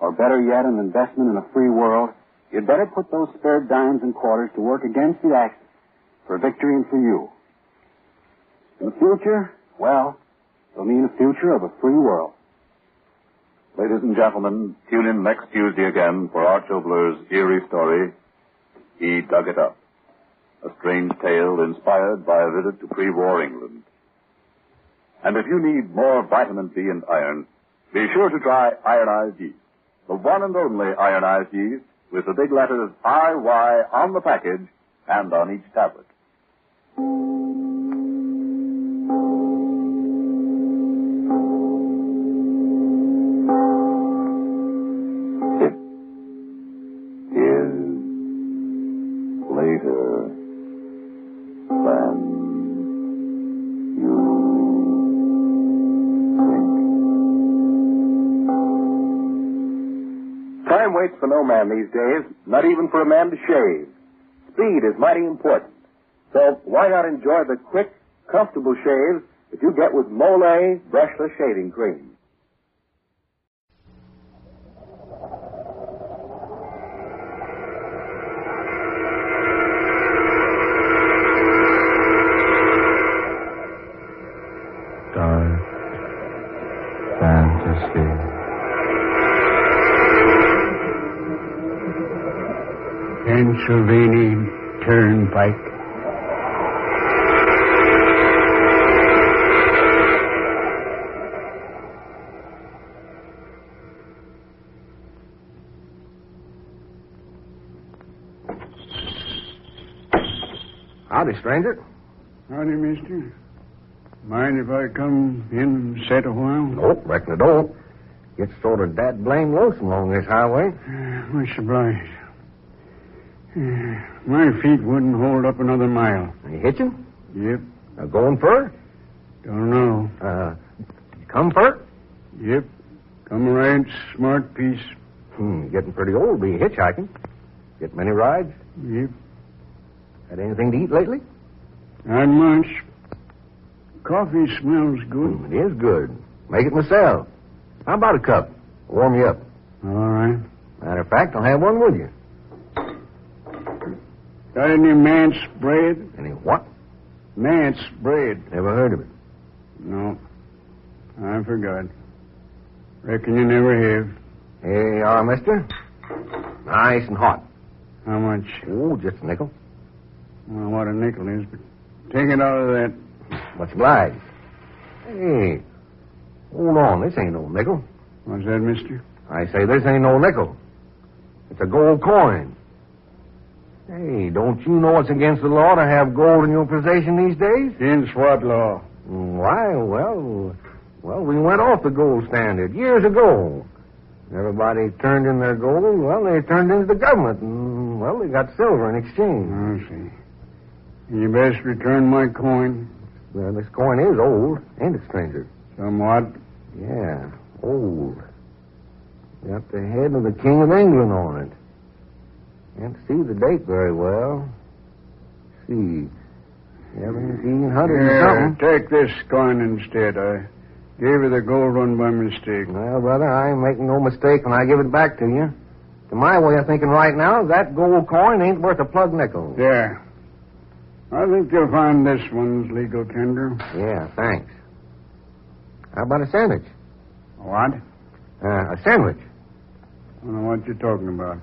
or better yet, an investment in a free world, you'd better put those spare dimes and quarters to work against the Axis for victory and for you. In the future, well, it'll mean a future of a free world. Ladies and gentlemen, tune in next Tuesday again for Arch Oboler's eerie story, He Dug It Up. A strange tale inspired by a visit to pre-war England. And if you need more vitamin C and iron, be sure to try ironized yeast. The one and only ironized yeast with the big letters IY on the package and on each tablet. No man these days, not even for a man to shave. Speed is mighty important. So why not enjoy the quick, comfortable shaves that you get with Mole brushless shaving cream? Pennsylvania Turnpike. Howdy, stranger. Howdy, mister. Mind if I come in and sit a while? Nope, reckon I don't. Gets sort of that blame lonesome along this highway. Much obliged. My feet wouldn't hold up another mile. Are you hitching? Yep. Uh, going fur? Don't know. Uh, come fur? Yep. Come right smart piece. Hmm, getting pretty old be hitchhiking. Get many rides? Yep. Had anything to eat lately? Not much. Coffee smells good. Hmm, it is good. Make it myself. How about a cup? Warm you up. All right. Matter of fact, I'll have one with you. Got any manse bread? Any what? Manse bread. Never heard of it. No. I forgot. Reckon you never have. Here you are, mister. Nice and hot. How much? Oh, just a nickel. I don't know what a nickel is, but take it out of that. Much obliged. Hey, hold on. This ain't no nickel. What's that, mister? I say this ain't no nickel. It's a gold coin. Hey, don't you know it's against the law to have gold in your possession these days? Against what law? Why, well, well, we went off the gold standard years ago. Everybody turned in their gold. Well, they turned into the government, and well, they got silver in exchange. I see. You best return my coin. Well, this coin is old, ain't it, stranger? Somewhat. Yeah, old. Got the head of the King of England on it. Can't see the date very well. See, seventeen hundred and Yeah, something. take this coin instead. I gave you the gold one by mistake. Well, brother, I ain't making no mistake when I give it back to you. To my way of thinking right now, that gold coin ain't worth a plug nickel. Yeah. I think you'll find this one's legal tender. Yeah, thanks. How about a sandwich? What? Uh, a sandwich. I don't know what you're talking about.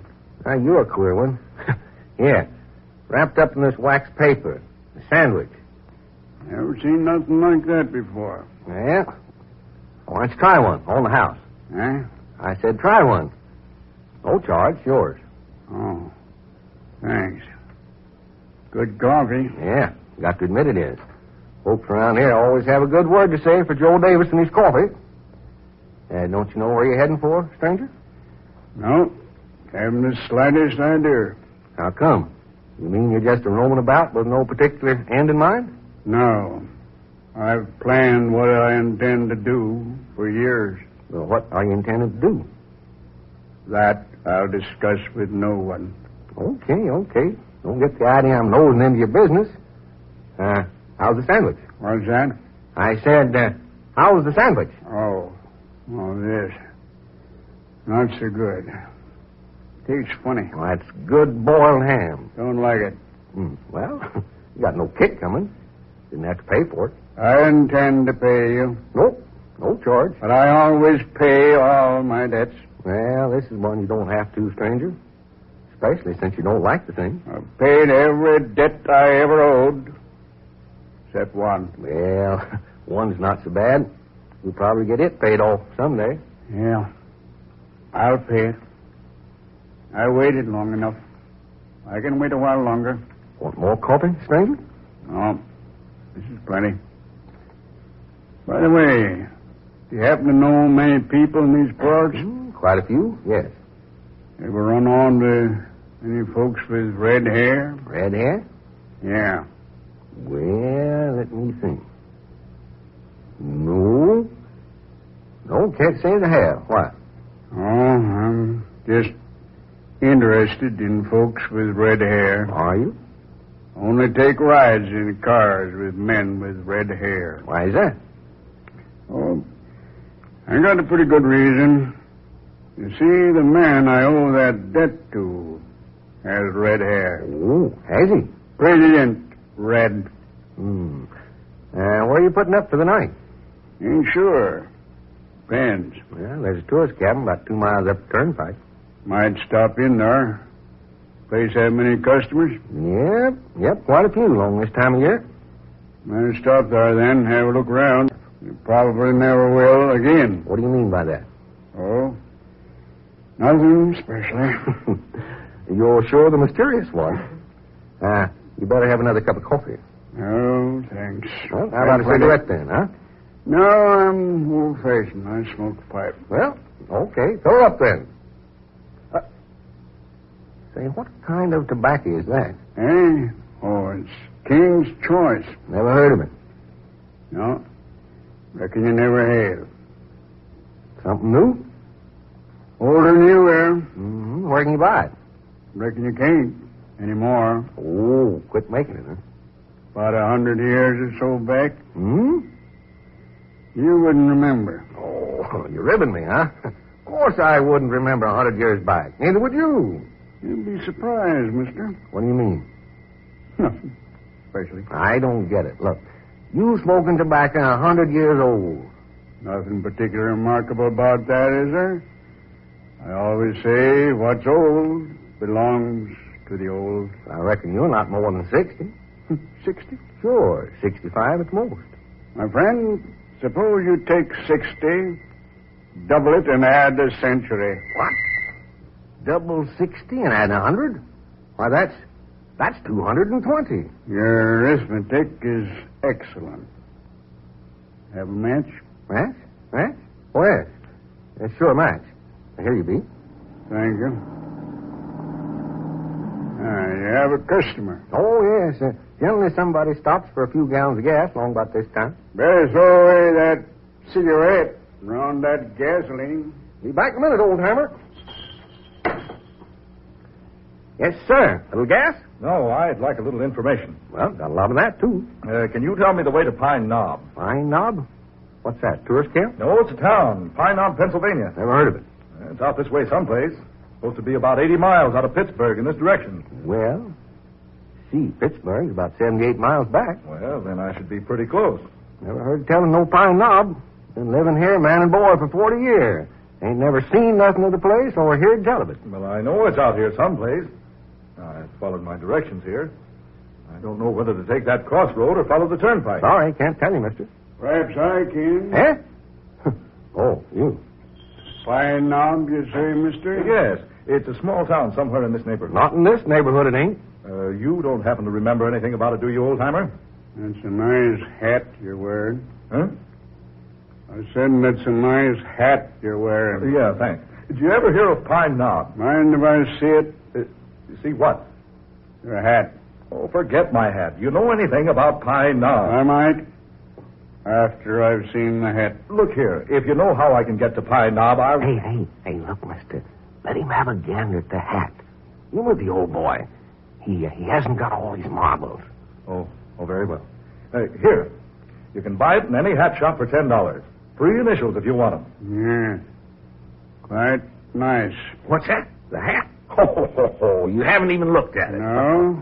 Now, you're a queer one. yeah, wrapped up in this wax paper. A sandwich. Never seen nothing like that before. Yeah. Why don't you try one on the house? Eh? I said try one. No charge, yours. Oh. Thanks. Good coffee. Yeah, got to admit it is. Folks around here always have a good word to say for Joe Davis and his coffee. Uh, don't you know where you're heading for, stranger? No. Haven't the slightest idea. How come? You mean you're just a roaming about with no particular end in mind? No. I've planned what I intend to do for years. Well, what are you intending to do? That I'll discuss with no one. Okay, okay. Don't get the idea I'm nosing into your business. Uh, how's the sandwich? What's that? I said, uh, how's the sandwich? Oh. Oh, this. Not so good. Tastes funny. Well, that's good boiled ham. Don't like it. Hmm. Well, you got no kick coming. Didn't have to pay for it. I intend to pay you. Nope. No charge. But I always pay all my debts. Well, this is one you don't have to, stranger. Especially since you don't like the thing. I've paid every debt I ever owed. Except one. Well, one's not so bad. You'll probably get it paid off someday. Yeah. I'll pay it. I waited long enough. I can wait a while longer. Want more coffee, stranger? No. This is plenty. By the way, do you happen to know many people in these parts? Mm, quite a few, yes. Ever run on to any folks with red hair? Red hair? Yeah. Well, let me think. No. No, can't say the hair. Why? Oh, I'm just interested in folks with red hair. Are you? Only take rides in cars with men with red hair. Why is that? Oh, I got a pretty good reason. You see, the man I owe that debt to has red hair. Oh, has he? President Red. Hmm. Uh, where are you putting up for the night? Ain't sure. Depends. Well, there's a tourist cabin about two miles up the turnpike. Might stop in there. Place have many customers? Yep, yep, quite a few along this time of year. Better stop there then, have a look around. You probably never will again. What do you mean by that? Oh? Nothing special. You're sure the mysterious one. Uh, you better have another cup of coffee. No, thanks. Well, how about a cigarette then, huh? No, I'm old fashioned. I smoke a pipe. Well, okay. Throw up then. Say, what kind of tobacco is that? Eh? Oh, it's King's Choice. Never heard of it. No. Reckon you never have. Something new? Older than you are. Mm-hmm. Where can you buy it? Reckon you can't anymore. Oh, quit making it, huh? About a hundred years or so back. Hmm? You wouldn't remember. Oh, you're ribbing me, huh? Of course I wouldn't remember a hundred years back. Neither would you. You'd be surprised, mister. What do you mean? Nothing. Especially. I don't get it. Look, you smoking tobacco a hundred years old. Nothing particularly remarkable about that, is there? I always say what's old belongs to the old. I reckon you're not more than sixty. Hmm, sixty? Sure, sixty-five at most. My friend, suppose you take sixty, double it, and add a century. What? Double sixty and add a hundred? Why, that's that's two hundred and twenty. Your arithmetic is excellent. Have a match? Match? Match? Where? Uh, sure, match. Here you be. Thank you. Ah, you have a customer. Oh, yes. Uh, generally, somebody stops for a few gallons of gas along about this time. Better throw away that cigarette and round that gasoline. Be back in a minute, old hammer. Yes, sir. A little gas? No, I'd like a little information. Well, got a lot of that, too. Uh, can you tell me the way to Pine Knob? Pine Knob? What's that, tourist camp? No, it's a town. Pine Knob, Pennsylvania. Never heard of it. Uh, It's out this way someplace. Supposed to be about 80 miles out of Pittsburgh in this direction. Well, see, Pittsburgh's about 78 miles back. Well, then I should be pretty close. Never heard tell of no Pine Knob. Been living here, man and boy, for 40 years. Ain't never seen nothing of the place or heard tell of it. Well, I know it's out here someplace. I followed my directions here. I don't know whether to take that crossroad or follow the turnpike. Sorry, can't tell you, mister. Perhaps I can. Eh? oh, you. Pine Knob, you say, mister? Yes, it's a small town somewhere in this neighborhood. Not in this neighborhood, it ain't. Uh, you don't happen to remember anything about it, do you, old timer? That's a nice hat you're wearing. Huh? I said that's a nice hat you're wearing. Yeah, thanks. Did you ever hear of Pine Knob? Mind if I see it? You see what? Your hat. Oh, forget my hat. You know anything about Pine Knob? I might. After I've seen the hat. Look here, if you know how I can get to Pine Knob, I'll. Hey, hey, hey, look, mister. Let him have a gander at the hat. You with the old boy. He, uh, he hasn't got all these marbles. Oh, oh, very well. Uh, here, you can buy it in any hat shop for ten dollars. Free initials if you want them. Yeah. Quite nice. What's that? The hat? Oh, ho, ho, you haven't even looked at it. No.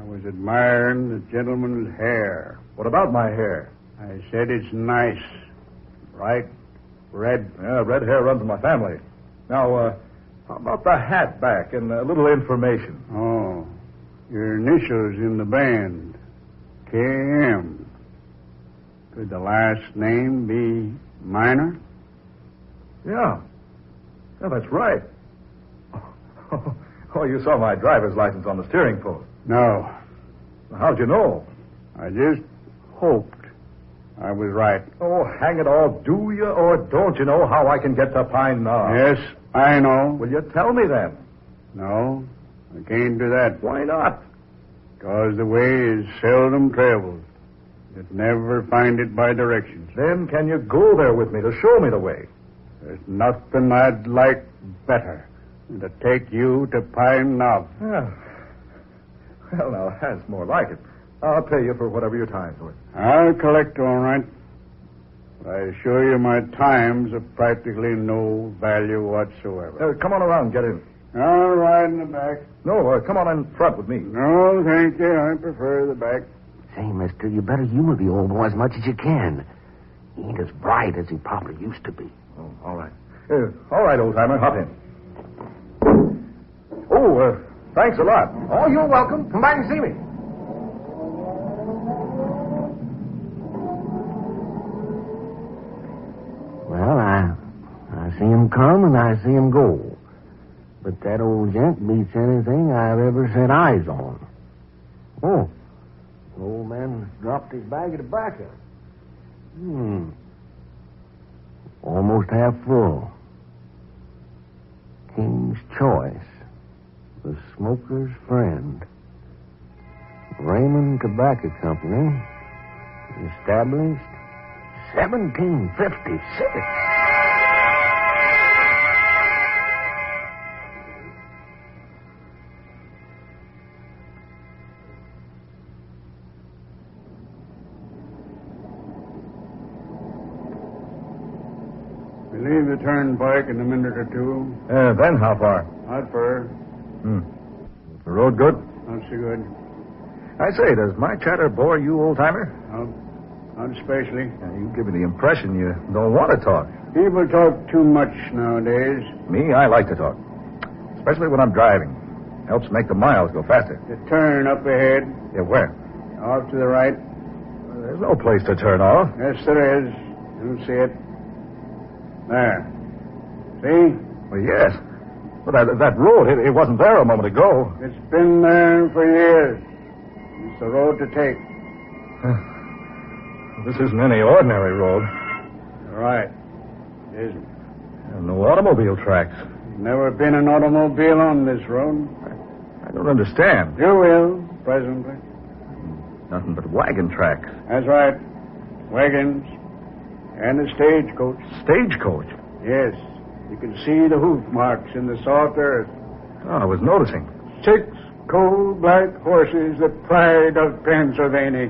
I was admiring the gentleman's hair. What about my hair? I said it's nice. Bright red. Yeah, red hair runs in my family. Now, uh, how about the hat back and a little information? Oh. Your initials in the band. K.M. Could the last name be Minor? Yeah. Yeah, that's right. Oh, you saw my driver's license on the steering post. No. How'd you know? I just hoped I was right. Oh, hang it all. Do you or don't you know how I can get to Pine Knob? Yes, I know. Will you tell me then? No, I can't do that. Why not? Because the way is seldom traveled. You'd never find it by directions. Then can you go there with me to show me the way? There's nothing I'd like better and to take you to Pine Knob. Yeah. Well, now, that's more like it. I'll pay you for whatever your time's worth. I'll collect all right. I assure you my time's of practically no value whatsoever. Uh, come on around, get in. I'll ride in the back. No, uh, come on in front with me. No, thank you. I prefer the back. Say, mister, you better humor the old boy as much as you can. He ain't as bright as he probably used to be. Oh, all right. Uh, all right, old timer, hop in. Oh, uh, thanks a lot. Oh, you're welcome. Come back and see me. Well, I, I see him come and I see him go. But that old gent beats anything I've ever set eyes on. Oh, the old man dropped his bag of tobacco. Hmm. Almost half full. King's Choice. The smoker's friend. Raymond Tobacco Company. Established 1756. We leave the turnpike in a minute or two. Uh, then how far? Not far. Hmm. Is the road good? Not so good. I say, does my chatter bore you, old timer? No, not especially. you give me the impression you don't want to talk. People talk too much nowadays. Me, I like to talk. Especially when I'm driving. Helps make the miles go faster. The turn up ahead. Yeah, where? Off to the right. There's no place to turn off. Yes, there is. You see it. There. See? Well, yes. But that, that road, it, it wasn't there a moment ago. It's been there for years. It's the road to take. This isn't any ordinary road. Right. It isn't. No automobile tracks. Never been an automobile on this road. I don't understand. You will, presently. Nothing but wagon tracks. That's right. Wagons. And a stagecoach. Stagecoach? Yes. You can see the hoof marks in the soft earth. Oh, I was noticing. Six coal black horses, the pride of Pennsylvania.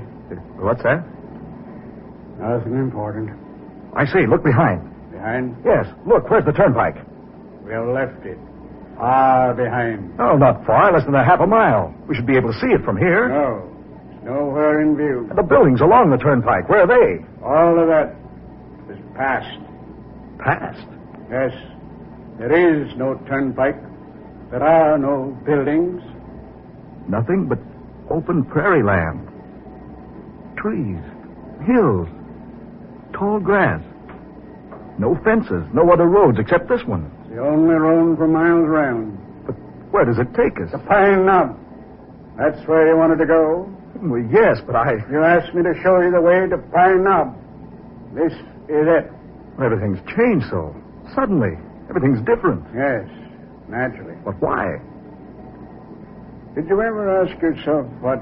What's that? Nothing important. I see. Look behind. Behind? Yes. Look, where's the turnpike? We have left it. Far behind. Oh, not far. Less than a half a mile. We should be able to see it from here. No. It's nowhere in view. And the buildings along the turnpike, where are they? All of that is past. Past? Yes. There is no turnpike. There are no buildings. Nothing but open prairie land. Trees, hills, tall grass. No fences, no other roads except this one. It's the only road for miles round. But where does it take us? The Pine Knob. That's where you wanted to go? Well, yes, but I. You asked me to show you the way to Pine Knob. This is it. Everything's changed so. Suddenly. Everything's different. Yes, naturally. But why? Did you ever ask yourself what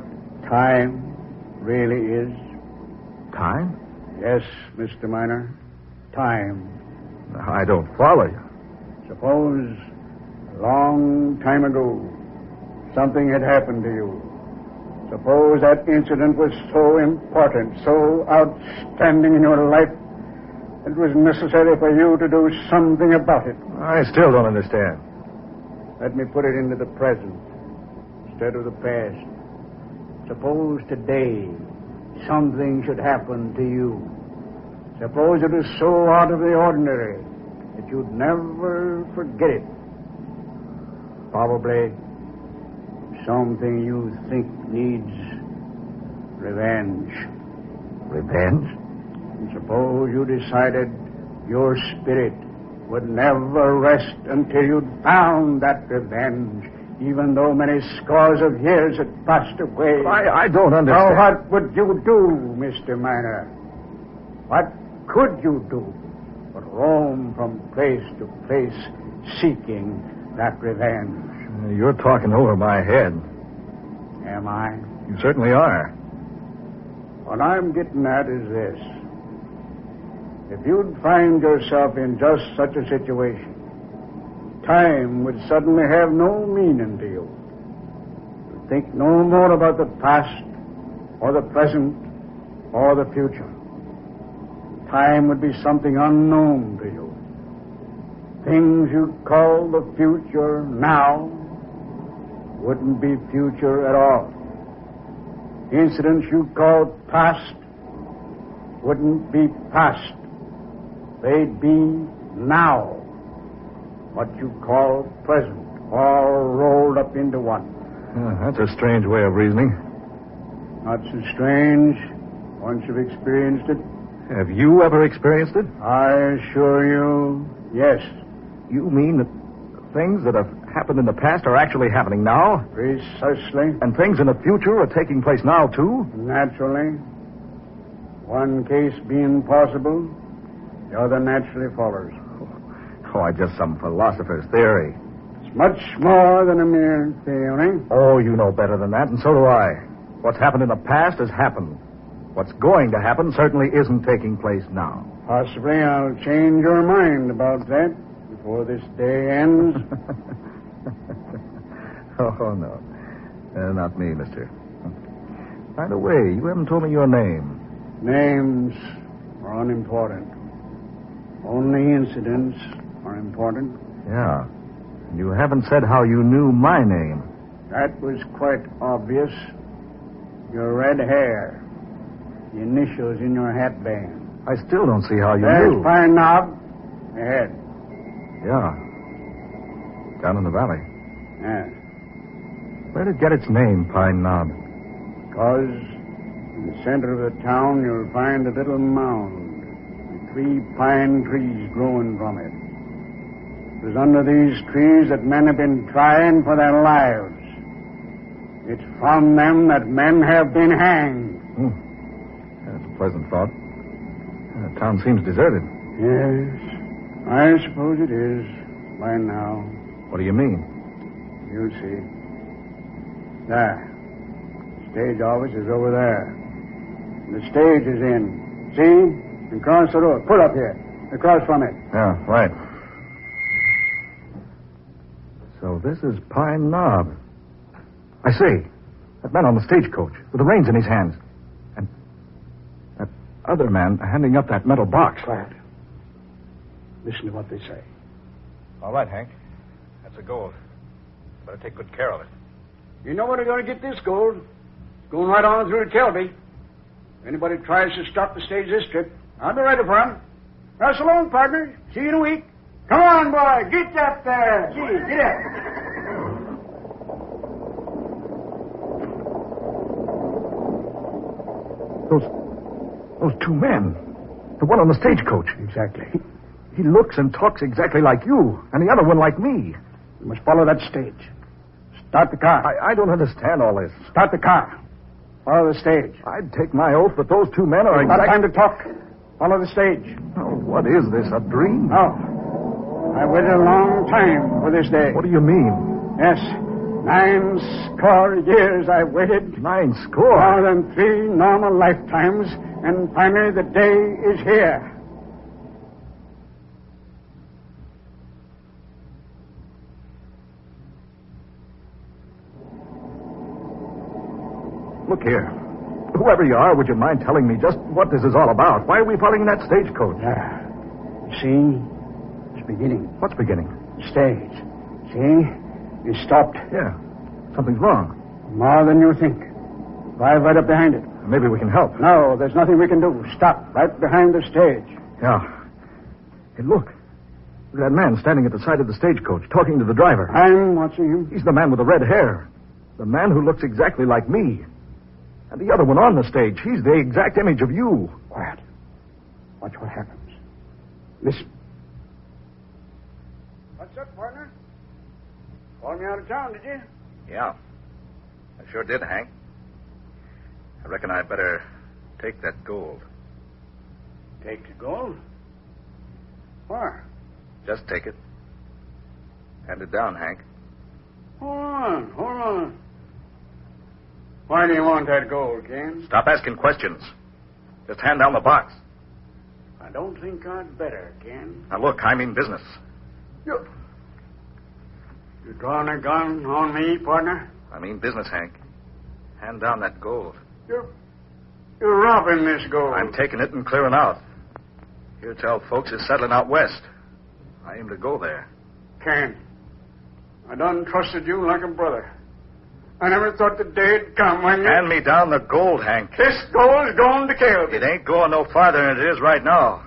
time really is? Time? Yes, Mr. Miner. Time. I don't follow you. Suppose a long time ago something had happened to you. Suppose that incident was so important, so outstanding in your life, it was necessary for you to do something about it. I still don't understand. Let me put it into the present instead of the past. Suppose today something should happen to you. Suppose it is so out of the ordinary that you'd never forget it. Probably something you think needs revenge. Revenge? And suppose you decided your spirit would never rest until you'd found that revenge, even though many scores of years had passed away. I, I don't understand. Now, what would you do, Mr. Miner? What could you do but roam from place to place seeking that revenge? Uh, you're talking over my head. Am I? You certainly are. What I'm getting at is this. If you'd find yourself in just such a situation, time would suddenly have no meaning to you. You'd think no more about the past or the present or the future. Time would be something unknown to you. Things you call the future now wouldn't be future at all. Incidents you call past wouldn't be past. They'd be now. What you call present, all rolled up into one. Uh, that's a strange way of reasoning. Not so strange once you've experienced it. Have you ever experienced it? I assure you, yes. You mean that things that have happened in the past are actually happening now? Precisely. And things in the future are taking place now, too? Naturally. One case being possible, the other naturally follows. Oh, I just some philosopher's theory. It's much more than a mere theory. Oh, you know better than that, and so do I. What's happened in the past has happened. What's going to happen certainly isn't taking place now. Possibly I'll change your mind about that before this day ends. oh, no. Uh, not me, mister. By the way, you haven't told me your name. Names are unimportant. Only incidents are important. Yeah. You haven't said how you knew my name. That was quite obvious. Your red hair. The initials in your hat band. I still don't see how you There's knew. Pine Knob. Ahead. Yeah. Down in the valley. Yes. Where did it get its name, Pine Knob? Because in the center of the town you'll find a little mound three pine trees growing from it. It was under these trees that men have been trying for their lives. It's from them that men have been hanged. Hmm. That's a pleasant thought. Uh, The town seems deserted. Yes, I suppose it is by now. What do you mean? You'll see. There. Stage office is over there. The stage is in. See? Across the road. Pull up here. Across from it. Yeah, right. So this is Pine Knob. I see. That man on the stagecoach with the reins in his hands. And that other man handing up that metal box. Quiet. Listen to what they say. All right, Hank. That's the gold. Better take good care of it. You know where they're going to get this gold? It's going right on through to Kelby. If anybody tries to stop the stage this trip, I'll be ready for 'em. Rush along, partner. See you in a week. Come on, boy. Get up there. Gee, get up. Those, those two men. The one on the stagecoach. Exactly. He looks and talks exactly like you, and the other one like me. You must follow that stage. Start the car. I, I don't understand all this. Start the car. Follow the stage. I'd take my oath that those two men are It's not time to talk. Follow the stage. Oh, what is this, a dream? No. I waited a long time for this day. What do you mean? Yes. Nine score years I waited. Nine score? More than three normal lifetimes, and finally the day is here. Look here. Whoever you are, would you mind telling me just what this is all about? Why are we following that stagecoach? Yeah. You see? It's beginning. What's beginning? Stage. See? You stopped. Yeah. Something's wrong. More than you think. Drive right up behind it. Maybe we can help. No, there's nothing we can do. Stop right behind the stage. Yeah. Hey, look. Look at that man standing at the side of the stagecoach, talking to the driver. I'm watching him. He's the man with the red hair. The man who looks exactly like me. And the other one on the stage, he's the exact image of you. Quiet. Watch what happens. Listen. What's up, partner? Called me out of town, did you? Yeah. I sure did, Hank. I reckon I'd better take that gold. Take the gold? Where? Just take it. Hand it down, Hank. Hold on, hold on. Why do you want that gold, Ken? Stop asking questions. Just hand down the box. I don't think I'd better, Ken. Now, look, I mean business. You... You drawing a gun on me, partner? I mean business, Hank. Hand down that gold. You're, you're robbing this gold. I'm taking it and clearing out. Hear tell folks is settling out west. I aim to go there. Can't. I done trusted you like a brother. I never thought the day'd come when you... Hand me down the gold, Hank. This gold's going to Kelby. It ain't going no farther than it is right now.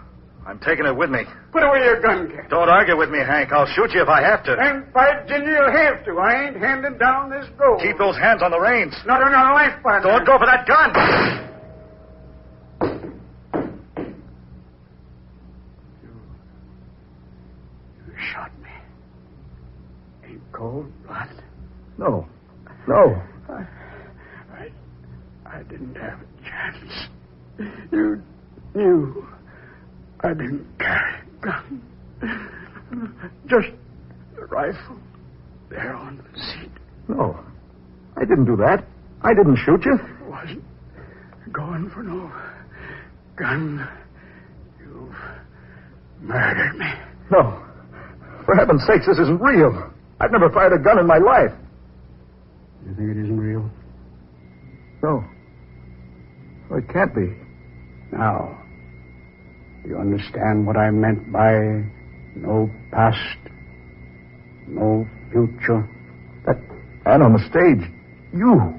I'm taking it with me. Put away your gun, Ken. Don't argue with me, Hank. I'll shoot you if I have to. And by Jimmy, you'll have to. I ain't handing down this gold. Keep those hands on the reins. Not on your life, partner. Don't go for that gun. You shot me. In cold blood. No. No. I, I, I didn't have a chance. You knew I didn't carry a gun. Just a rifle there on the seat. No. I didn't do that. I didn't shoot you. I Wasn't going for no gun. You've murdered me. No. For heaven's sakes, this isn't real. I've never fired a gun in my life. Think it isn't real? No. Oh, it can't be. Now, you understand what I meant by no past, no future? That man on the stage, you.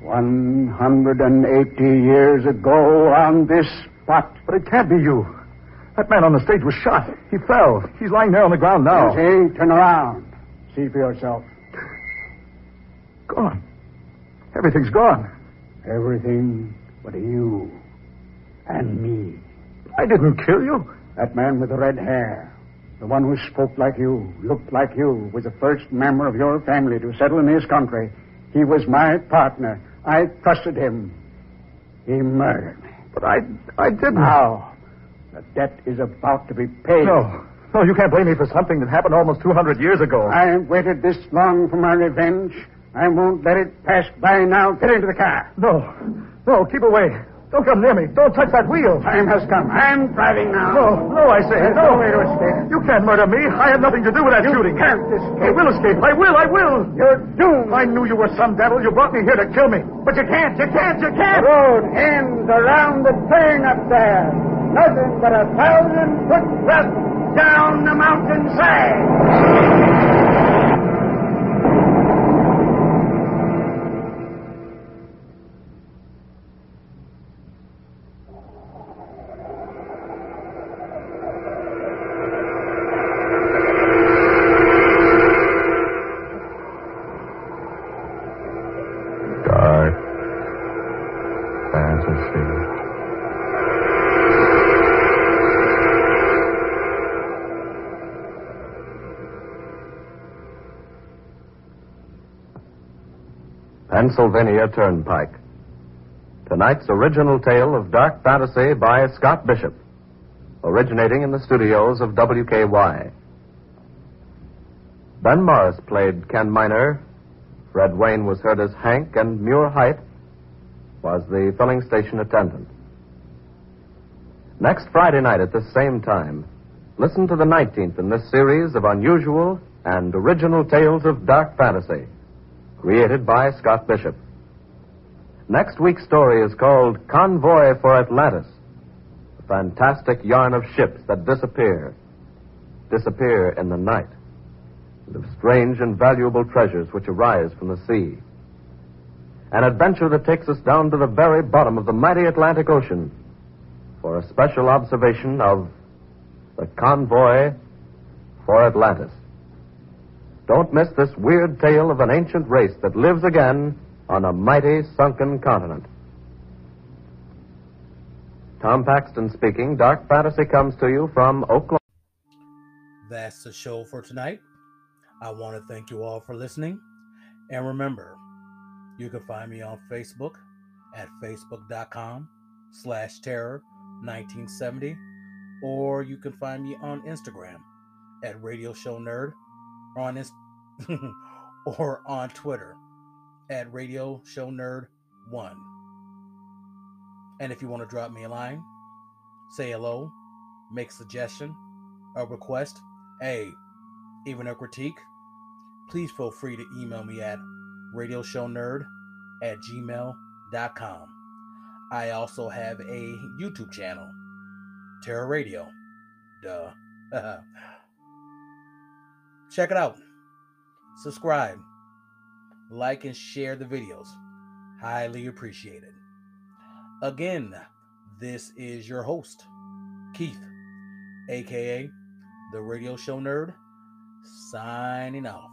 180 years ago on this spot. But it can't be you. That man on the stage was shot. He fell. He's lying there on the ground now. You see? Turn around. See for yourself. Gone. Everything's gone. Everything but you and me. I didn't kill you. That man with the red hair, the one who spoke like you, looked like you, was the first member of your family to settle in this country. He was my partner. I trusted him. He murdered me. But I, I didn't. Now, the debt is about to be paid. No. No, you can't blame me for something that happened almost 200 years ago. I waited this long for my revenge. I won't let it pass by now. Get into the car. No. No, keep away. Don't come near me. Don't touch that wheel. Time has come. I'm driving now. No, no, I say. There's no. no way to escape. You can't murder me. I had nothing to do with that You shooting. can't escape. I will escape. I will. I will. You're doomed. I knew you were some devil. You brought me here to kill me. But you can't. You can't. You can't. road ends around the turn up there. Nothing but a thousand foot drop down the mountainside. Pennsylvania Turnpike. Tonight's original tale of dark fantasy by Scott Bishop, originating in the studios of WKY. Ben Morris played Ken Miner. Fred Wayne was heard as Hank, and Muir Height was the filling station attendant. Next Friday night at this same time, listen to the 19th in this series of unusual and original tales of dark fantasy, created by Scott Bishop. Next week's story is called Convoy for Atlantis, a fantastic yarn of ships that disappear, disappear in the night, and of strange and valuable treasures which arise from the sea. An adventure that takes us down to the very bottom of the mighty Atlantic Ocean for a special observation of the convoy for Atlantis. Don't miss this weird tale of an ancient race that lives again on a mighty sunken continent. Tom Paxton speaking. Dark Fantasy comes to you from Oklahoma. That's the show for tonight. I want to thank you all for listening. And remember, you can find me on Facebook at facebook.com slash terror 1970, or you can find me on Instagram at Radio Show Nerd, or on Inst- or on Twitter at Radio Show Nerd 1. And if you want to drop me a line, say hello, make a suggestion, a request, a even a critique, please feel free to email me at radioshownerd at gmail.com. I also have a YouTube channel, Terror Radio. Duh. Check it out. Subscribe. Like and share the videos. Highly appreciated. Again, this is your host, Keith, aka the Radio Show Nerd, signing off.